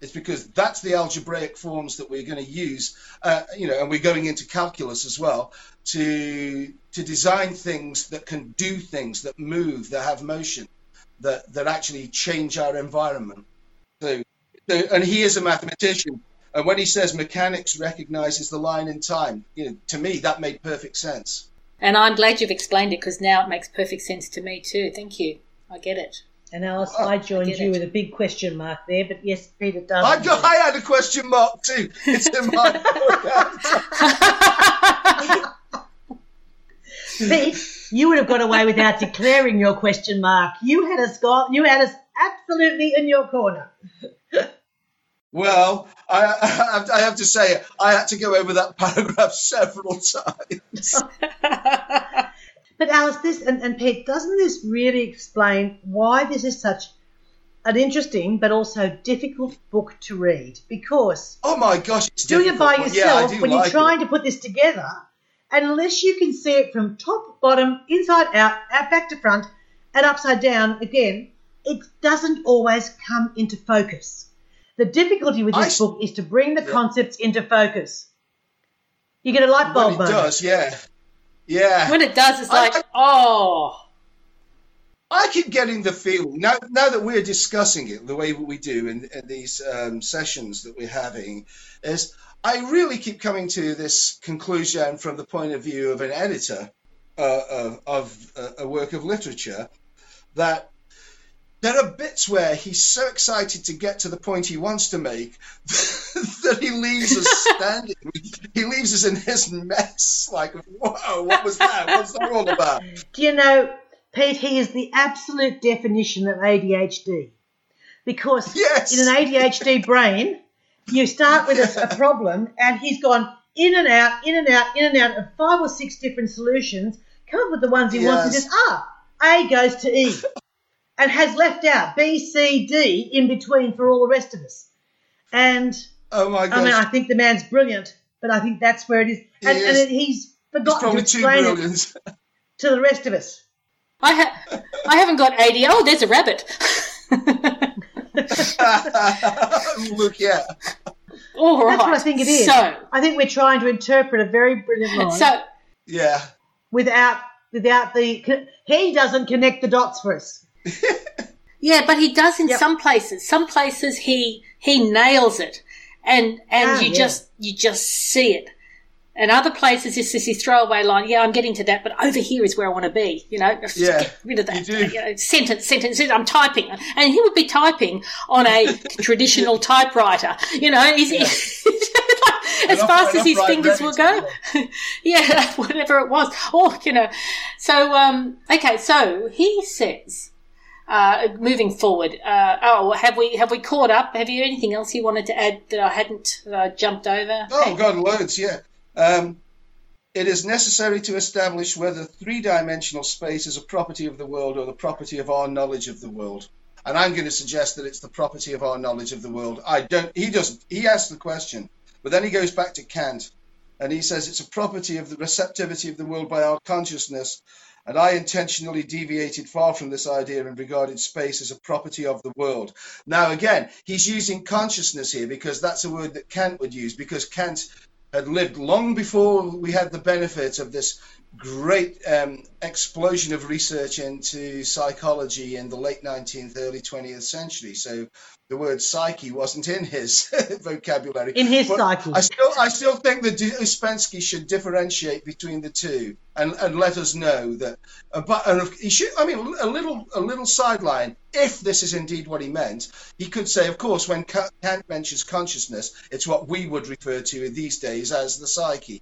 It's because that's the algebraic forms that we're going to use, uh, you know, and we're going into calculus as well to to design things that can do things that move, that have motion that that actually change our environment. So, so and he is a mathematician, and when he says mechanics recognizes the line in time, you know, to me that made perfect sense. And I'm glad you've explained it because now it makes perfect sense to me too. Thank you. I get it. And Alice, oh, I joined I you it. with a big question mark there, but yes, Peter does. I, got, I had a question mark too. It's in my [LAUGHS] Pete, you would have got away without declaring your question mark. You had us got, you had us absolutely in your corner. Well, I, I, have to say, I had to go over that paragraph [LAUGHS] several times. [LAUGHS] but Alice, this and, and Pete, doesn't this really explain why this is such an interesting but also difficult book to read? Because oh my gosh, it's doing it by yourself yeah, when like you're trying it. to put this together unless you can see it from top, bottom, inside out, out back to front, and upside down again, it doesn't always come into focus. The difficulty with this I, book is to bring the yeah. concepts into focus. You get a light bulb. When it does, yeah, yeah. When it does, it's I, like, I, oh. I keep getting the feeling now. Now that we're discussing it the way we do in, in these um, sessions that we're having, is I really keep coming to this conclusion from the point of view of an editor uh, of, of uh, a work of literature that there are bits where he's so excited to get to the point he wants to make [LAUGHS] that he leaves us [LAUGHS] standing. he leaves us in his mess. Like, whoa, what was that? What's that all about? Do you know, Pete, he is the absolute definition of ADHD. Because yes. in an ADHD brain, you start with a, a problem, and he's gone in and out, in and out, in and out of five or six different solutions, come up with the ones he yes. wants, and just, ah, A goes to E and has left out B, C, D in between for all the rest of us. And oh my gosh. I mean, I think the man's brilliant, but I think that's where it is. And, is. and he's forgotten he's to explain it [LAUGHS] to the rest of us. I ha- I haven't got AD. Oh, there's a rabbit. [LAUGHS] Look, yeah. All right. That's what I think it is. So, I think we're trying to interpret a very brilliant line. So, yeah. Without without the he doesn't connect the dots for us. Yeah, but he does in yep. some places. Some places he he nails it, and and ah, you yeah. just you just see it. And other places, it's this throwaway line. Yeah, I'm getting to that, but over here is where I want to be. You know, yeah, get rid of that you know, sentence, sentence. I'm typing, and he would be typing on a [LAUGHS] traditional typewriter. You know, he's, yeah. [LAUGHS] as fast as his fingers will go. [LAUGHS] yeah, whatever it was. Or you know, so um, okay. So he says. Uh, moving forward, uh, oh, have we have we caught up? Have you anything else you wanted to add that I hadn't jumped over? Oh. God, loads, yeah. Um, it is necessary to establish whether three-dimensional space is a property of the world or the property of our knowledge of the world. And I'm going to suggest that it's the property of our knowledge of the world. I don't. He doesn't. He asks the question, but then he goes back to Kant, and he says it's a property of the receptivity of the world by our consciousness, and I intentionally deviated far from this idea and regarded space as a property of the world. Now, again, he's using consciousness here because that's a word that Kant would use, because Kant had lived long before we had the benefit of this great um, explosion of research into psychology in the late 19th, early 20th century. So the word psyche wasn't in his [LAUGHS] vocabulary. In his but psyche. I still, I still think that Ouspensky should differentiate between the two and, and let us know that. Uh, but and he should. I mean, a little, a little sideline. If this is indeed what he meant, he could say, of course, when Kant mentions consciousness, it's what we would refer to these days as the psyche.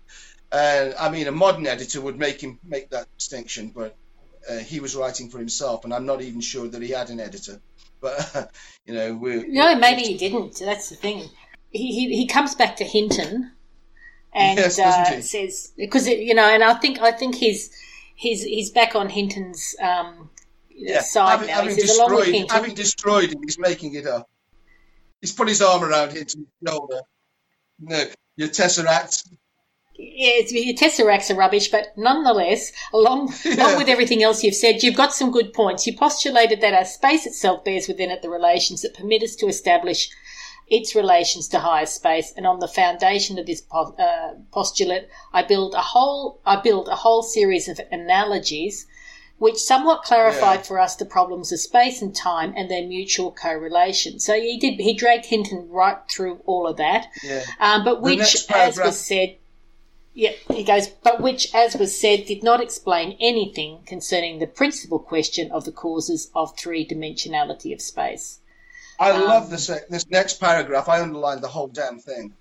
Uh, I mean, a modern editor would make him make that distinction, but uh, he was writing for himself, and I'm not even sure that he had an editor. But [LAUGHS] you know, we no, maybe he didn't. That's the thing. He he, he comes back to Hinton and yes, uh, says because you know, and I think I think he's he's he's back on Hinton's um, yeah. side having, now. Having destroyed, having destroyed him, he's making it up. He's put his arm around Hinton's shoulder. No, your tesseract your tesseracts are rubbish, but nonetheless, along, [LAUGHS] along with everything else you've said, you've got some good points. You postulated that our space itself bears within it the relations that permit us to establish its relations to higher space, and on the foundation of this po- uh, postulate, I build a whole I build a whole series of analogies, which somewhat clarified yeah. for us the problems of space and time and their mutual correlation. So he did he dragged Hinton right through all of that, yeah. um, but which, as was said, yeah, he goes, but which, as was said, did not explain anything concerning the principal question of the causes of three dimensionality of space. I um, love this this next paragraph. I underlined the whole damn thing.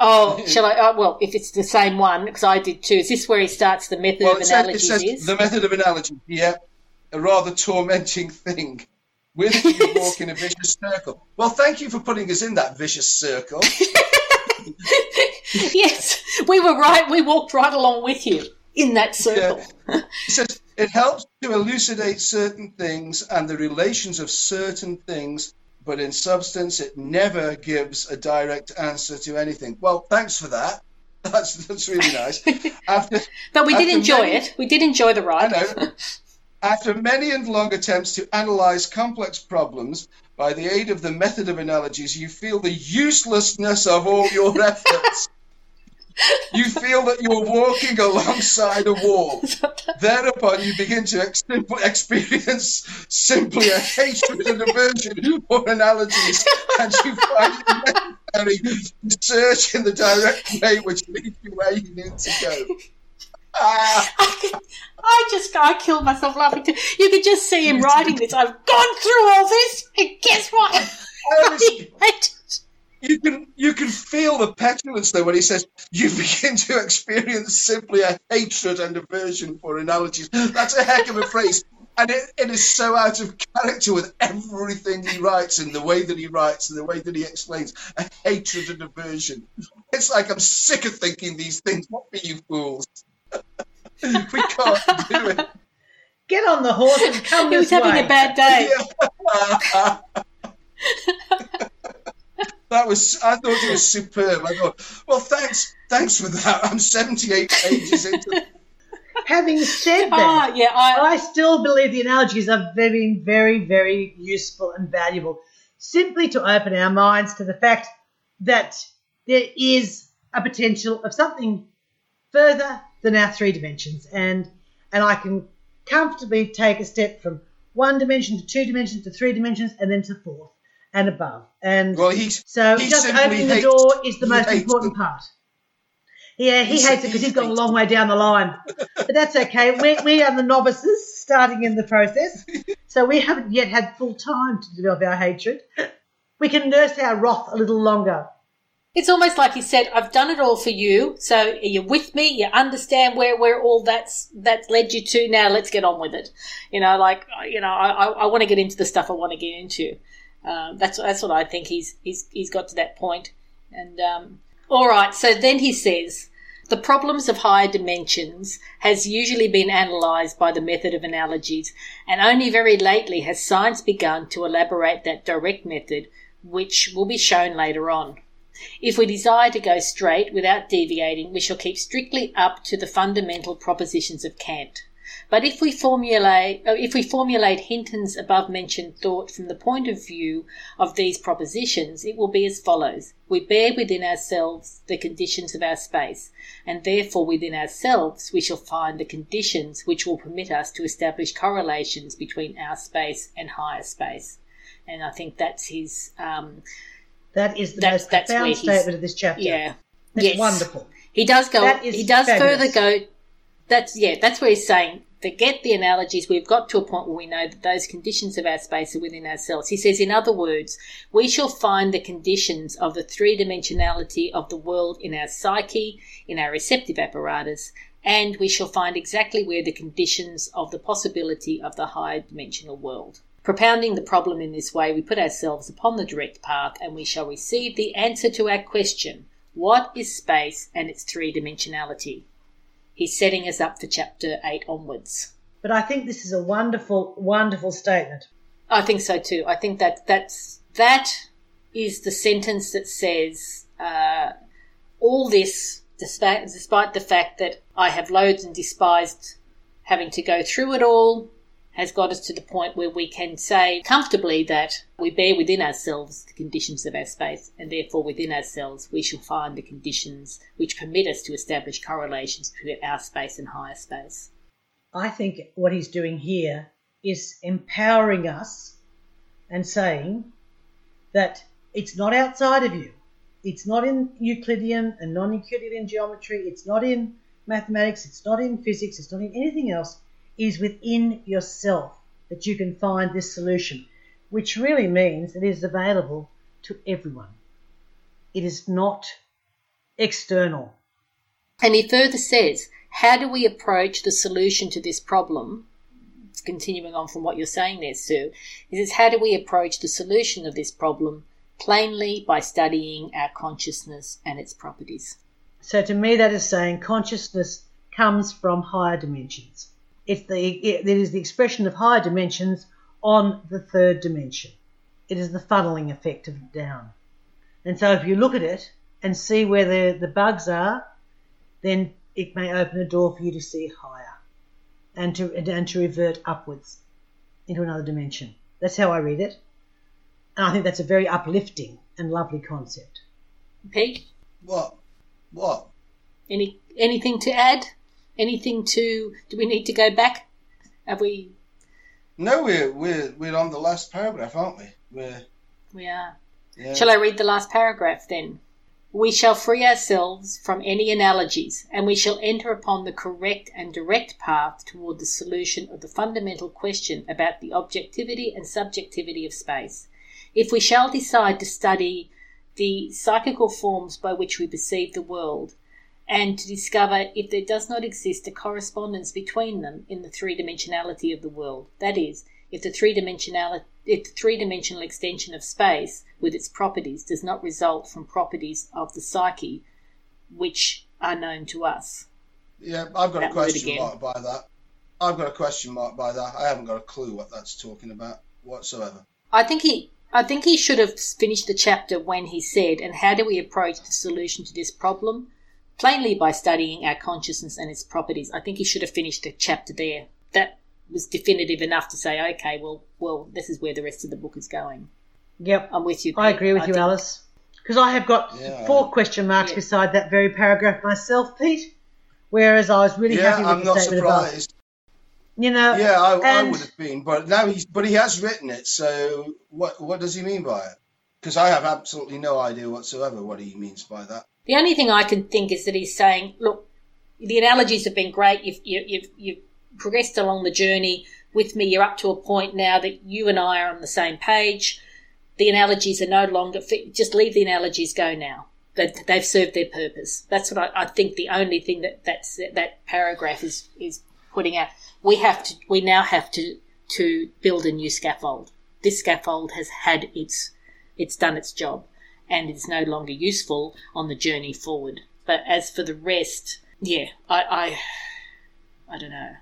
Oh, [LAUGHS] shall I? Uh, well, if it's the same one, because I did too. Is this where he starts the method well, of analogies? Says, is the method of analogy. Yeah, a rather tormenting thing. With [LAUGHS] you walk in a vicious circle. Well, thank you for putting us in that vicious circle. [LAUGHS] [LAUGHS] yes, we were right. We walked right along with you in that circle. Yeah. Says it helps to elucidate certain things and the relations of certain things, but in substance, it never gives a direct answer to anything. Well, thanks for that. [LAUGHS] That's that's really nice. After, [LAUGHS] but we did enjoy many, it. We did enjoy the ride. Know. After many and long attempts to analyze complex problems by the aid of the method of analogies, you feel the uselessness of all your efforts you feel that you're walking alongside a wall. [LAUGHS] Thereupon, you begin to ex- experience simply a hatred and aversion for analogies, and you find it necessary to search in the direct way which leads you where you need to go. Ah. I, I just I killed myself laughing. Too. You could just see him writing this. I've gone through all this, and guess what? I [LAUGHS] hate you can you can feel the petulance though when he says you begin to experience simply a hatred and aversion for analogies. That's a heck of a phrase. And it, it is so out of character with everything he writes and the way that he writes and the way that he explains a hatred and aversion. It's like I'm sick of thinking these things. What be you fools? [LAUGHS] we can't do it. Get on the horse and come. he was having way. a bad day. [LAUGHS] Yeah. [LAUGHS] That was I thought it was superb. I thought, well, thanks, thanks for that. I'm 78 pages into. Having said ah, that, oh, yeah, I, I still believe the analogies are very, very, very useful and valuable. Simply to open our minds to the fact that there is a potential of something further than our three dimensions, and and I can comfortably take a step from one dimension to two dimensions to three dimensions, and then to fourth and above. And well, he's, so he just opening the door is the most important part. Yeah, he, he hates it because he's gone a long way down the line. but that's okay. We, we are the novices starting in the process. So we haven't yet had full time to develop our hatred. We can nurse our wrath a little longer. It's almost like he said, "I've done it all for you, so you're with me. You understand where where all that's that's led you to. Now let's get on with it." You know, like you know, I I, I want to get into the stuff I want to get into. Um, that's that's what I think. He's he's he's got to that point. And um, all right, so then he says. The problems of higher dimensions has usually been analysed by the method of analogies, and only very lately has science begun to elaborate that direct method, which will be shown later on. If we desire to go straight without deviating, we shall keep strictly up to the fundamental propositions of Kant. But if we formulate, uh, if we formulate Hinton's above mentioned thought from the point of view of these propositions, it will be as follows. We bear within ourselves the conditions of our space, and therefore within ourselves we shall find the conditions which will permit us to establish correlations between our space and higher space. And I think that's his. Um, that is the that's, most that's profound statement of this chapter. Yeah, it's yes. wonderful. He does go. He does fabulous. further go. That's yeah. That's where he's saying forget the analogies. We've got to a point where we know that those conditions of our space are within ourselves. He says, in other words, we shall find the conditions of the three dimensionality of the world in our psyche, in our receptive apparatus, and we shall find exactly where the conditions of the possibility of the higher dimensional world. Propounding the problem in this way, we put ourselves upon the direct path and we shall receive the answer to our question what is space and its three dimensionality? He's setting us up for chapter 8 onwards. But I think this is a wonderful, wonderful statement. I think so too. I think that that's, that is the sentence that says uh, all this, despite, despite the fact that I have loathed and despised having to go through it all, has got us to the point where we can say comfortably that we bear within ourselves the conditions of our space, and therefore within ourselves we shall find the conditions which permit us to establish correlations between our space and higher space. I think what he's doing here is empowering us and saying that it's not outside of you. It's not in Euclidean and non Euclidean geometry. It's not in mathematics. It's not in physics. It's not in anything else is within yourself that you can find this solution, which really means it is available to everyone. It is not external. And he further says, How do we approach the solution to this problem? Continuing on from what you're saying there, Sue, he says, How do we approach the solution of this problem? Plainly by studying our consciousness and its properties. So to me, that is saying consciousness comes from higher dimensions. It's the, it is the expression of higher dimensions on the third dimension. It is the funneling effect of down. And so if you look at it and see where the, the bugs are, then it may open a door for you to see higher and to, and to revert upwards into another dimension. That's how I read it. And I think that's a very uplifting and lovely concept. Pete? What? What? Any anything to add? Anything to? Do we need to go back? Have we? No, we're we're we're on the last paragraph, aren't we? We're. We are. Yeah. Shall I read the last paragraph then? We shall free ourselves from any analogies, and we shall enter upon the correct and direct path toward the solution of the fundamental question about the objectivity and subjectivity of space. If we shall decide to study the psychical forms by which we perceive the world, and to discover if there does not exist a correspondence between them in the three dimensionality of the world. That is, if the three dimensionality if the three dimensional extension of space with its properties does not result from properties of the psyche which are known to us. Yeah, I've got that a question mark by that. I've got a question mark by that. I haven't got a clue what that's talking about whatsoever. I think he I think he should have finished the chapter when he said, and how do we approach the solution to this problem? Plainly by studying our consciousness and its properties. I think he should have finished a chapter there. That was definitive enough to say, okay, well, well, this is where the rest of the book is going. Yep, I'm with you. Pete. I agree with I you, think... Alice. Because I have got yeah. four question marks yeah. beside that very paragraph myself, Pete. Whereas I was really yeah, happy with I'm the not statement surprised. Above. You know, yeah, I, and... I would have been, but now he's, but he has written it. So what, what does he mean by it? Because I have absolutely no idea whatsoever what he means by that. The only thing I can think is that he's saying, look, the analogies have been great. You've, you, you've, you've progressed along the journey with me. You're up to a point now that you and I are on the same page. The analogies are no longer fit. Just leave the analogies go now. They've served their purpose. That's what I, I think. The only thing that that's, that paragraph is is putting out. We have to. We now have to to build a new scaffold. This scaffold has had its it's done its job and is no longer useful on the journey forward. But as for the rest, yeah, I, I, I don't know.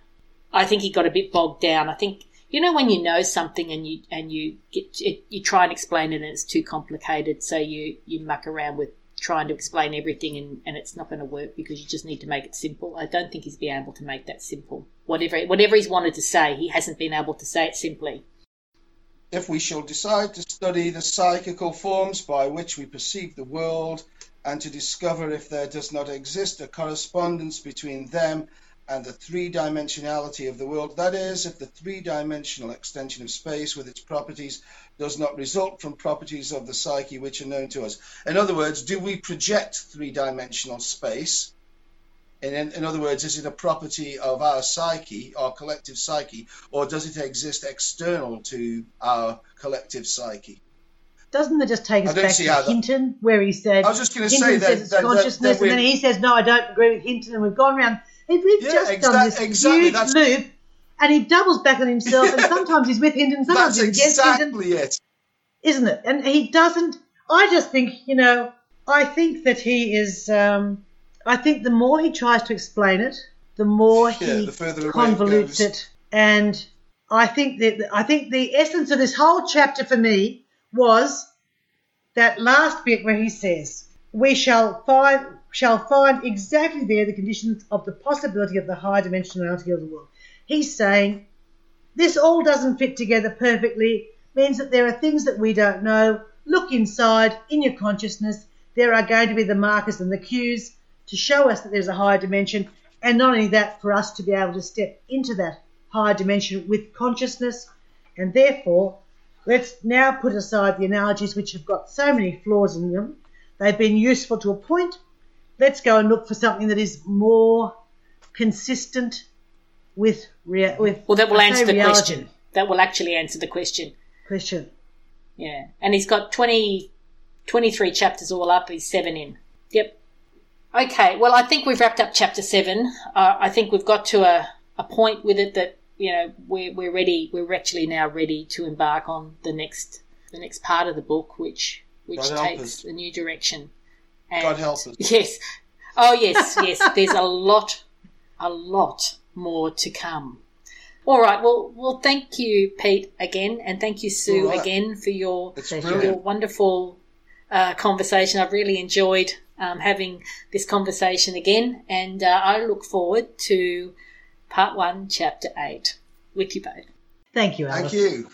I think he got a bit bogged down. I think you know when you know something and you and you get it, you try and explain it and it's too complicated, so you you muck around with trying to explain everything and, and it's not going to work because you just need to make it simple. I don't think he's been able to make that simple. Whatever whatever he's wanted to say, he hasn't been able to say it simply. If we shall decide to study the psychical forms by which we perceive the world and to discover if there does not exist a correspondence between them and the three dimensionality of the world. That is, if the three dimensional extension of space with its properties does not result from properties of the psyche which are known to us. In other words, do we project three dimensional space? In, in, other words, is it a property of our psyche, our collective psyche, or does it exist external to our collective psyche? Doesn't it just take us back to Hinton, where he said, I was just going to say that, it's that, consciousness, that, and then he says, no, I don't agree with Hinton, and we've gone around We've yeah, just exa- done this exactly, huge that's... loop, and he doubles back on himself, and [LAUGHS] sometimes he's with Hinton, sometimes that's he's against exactly Hinton. it. Isn't it? And he doesn't. I just think, you know, I think that he is. Um, I think the more he tries to explain it, the more he yeah, the convolutes it, and I think that I think the essence of this whole chapter for me was that last bit where he says, "We shall find shall find exactly there the conditions of the possibility of the high dimensionality of the world. He's saying this all doesn't fit together perfectly, means that there are things that we don't know. Look inside in your consciousness. There are going to be the markers and the cues to show us that there's a higher dimension, and not only that, for us to be able to step into that higher dimension with consciousness. And therefore, let's now put aside the analogies which have got so many flaws in them. They've been useful to a point, let's go and look for something that is more consistent with rea- with well that will answer the reality. question that will actually answer the question. Question. Yeah. And he's got 20 23 chapters all up. He's seven in. Yep okay well i think we've wrapped up chapter seven uh, i think we've got to a, a point with it that you know we're, we're ready we're actually now ready to embark on the next the next part of the book which which takes a new direction and God help us. [LAUGHS] Yes. Oh, yes, yes. There's a lot, a lot more to come. All right. Well, well. Thank you, Pete, again, and thank you, Sue, right. again, for your your wonderful uh, conversation. I've really enjoyed um, having this conversation again, and uh, I look forward to part one, chapter eight, with you both. Thank you, Alice. Thank you.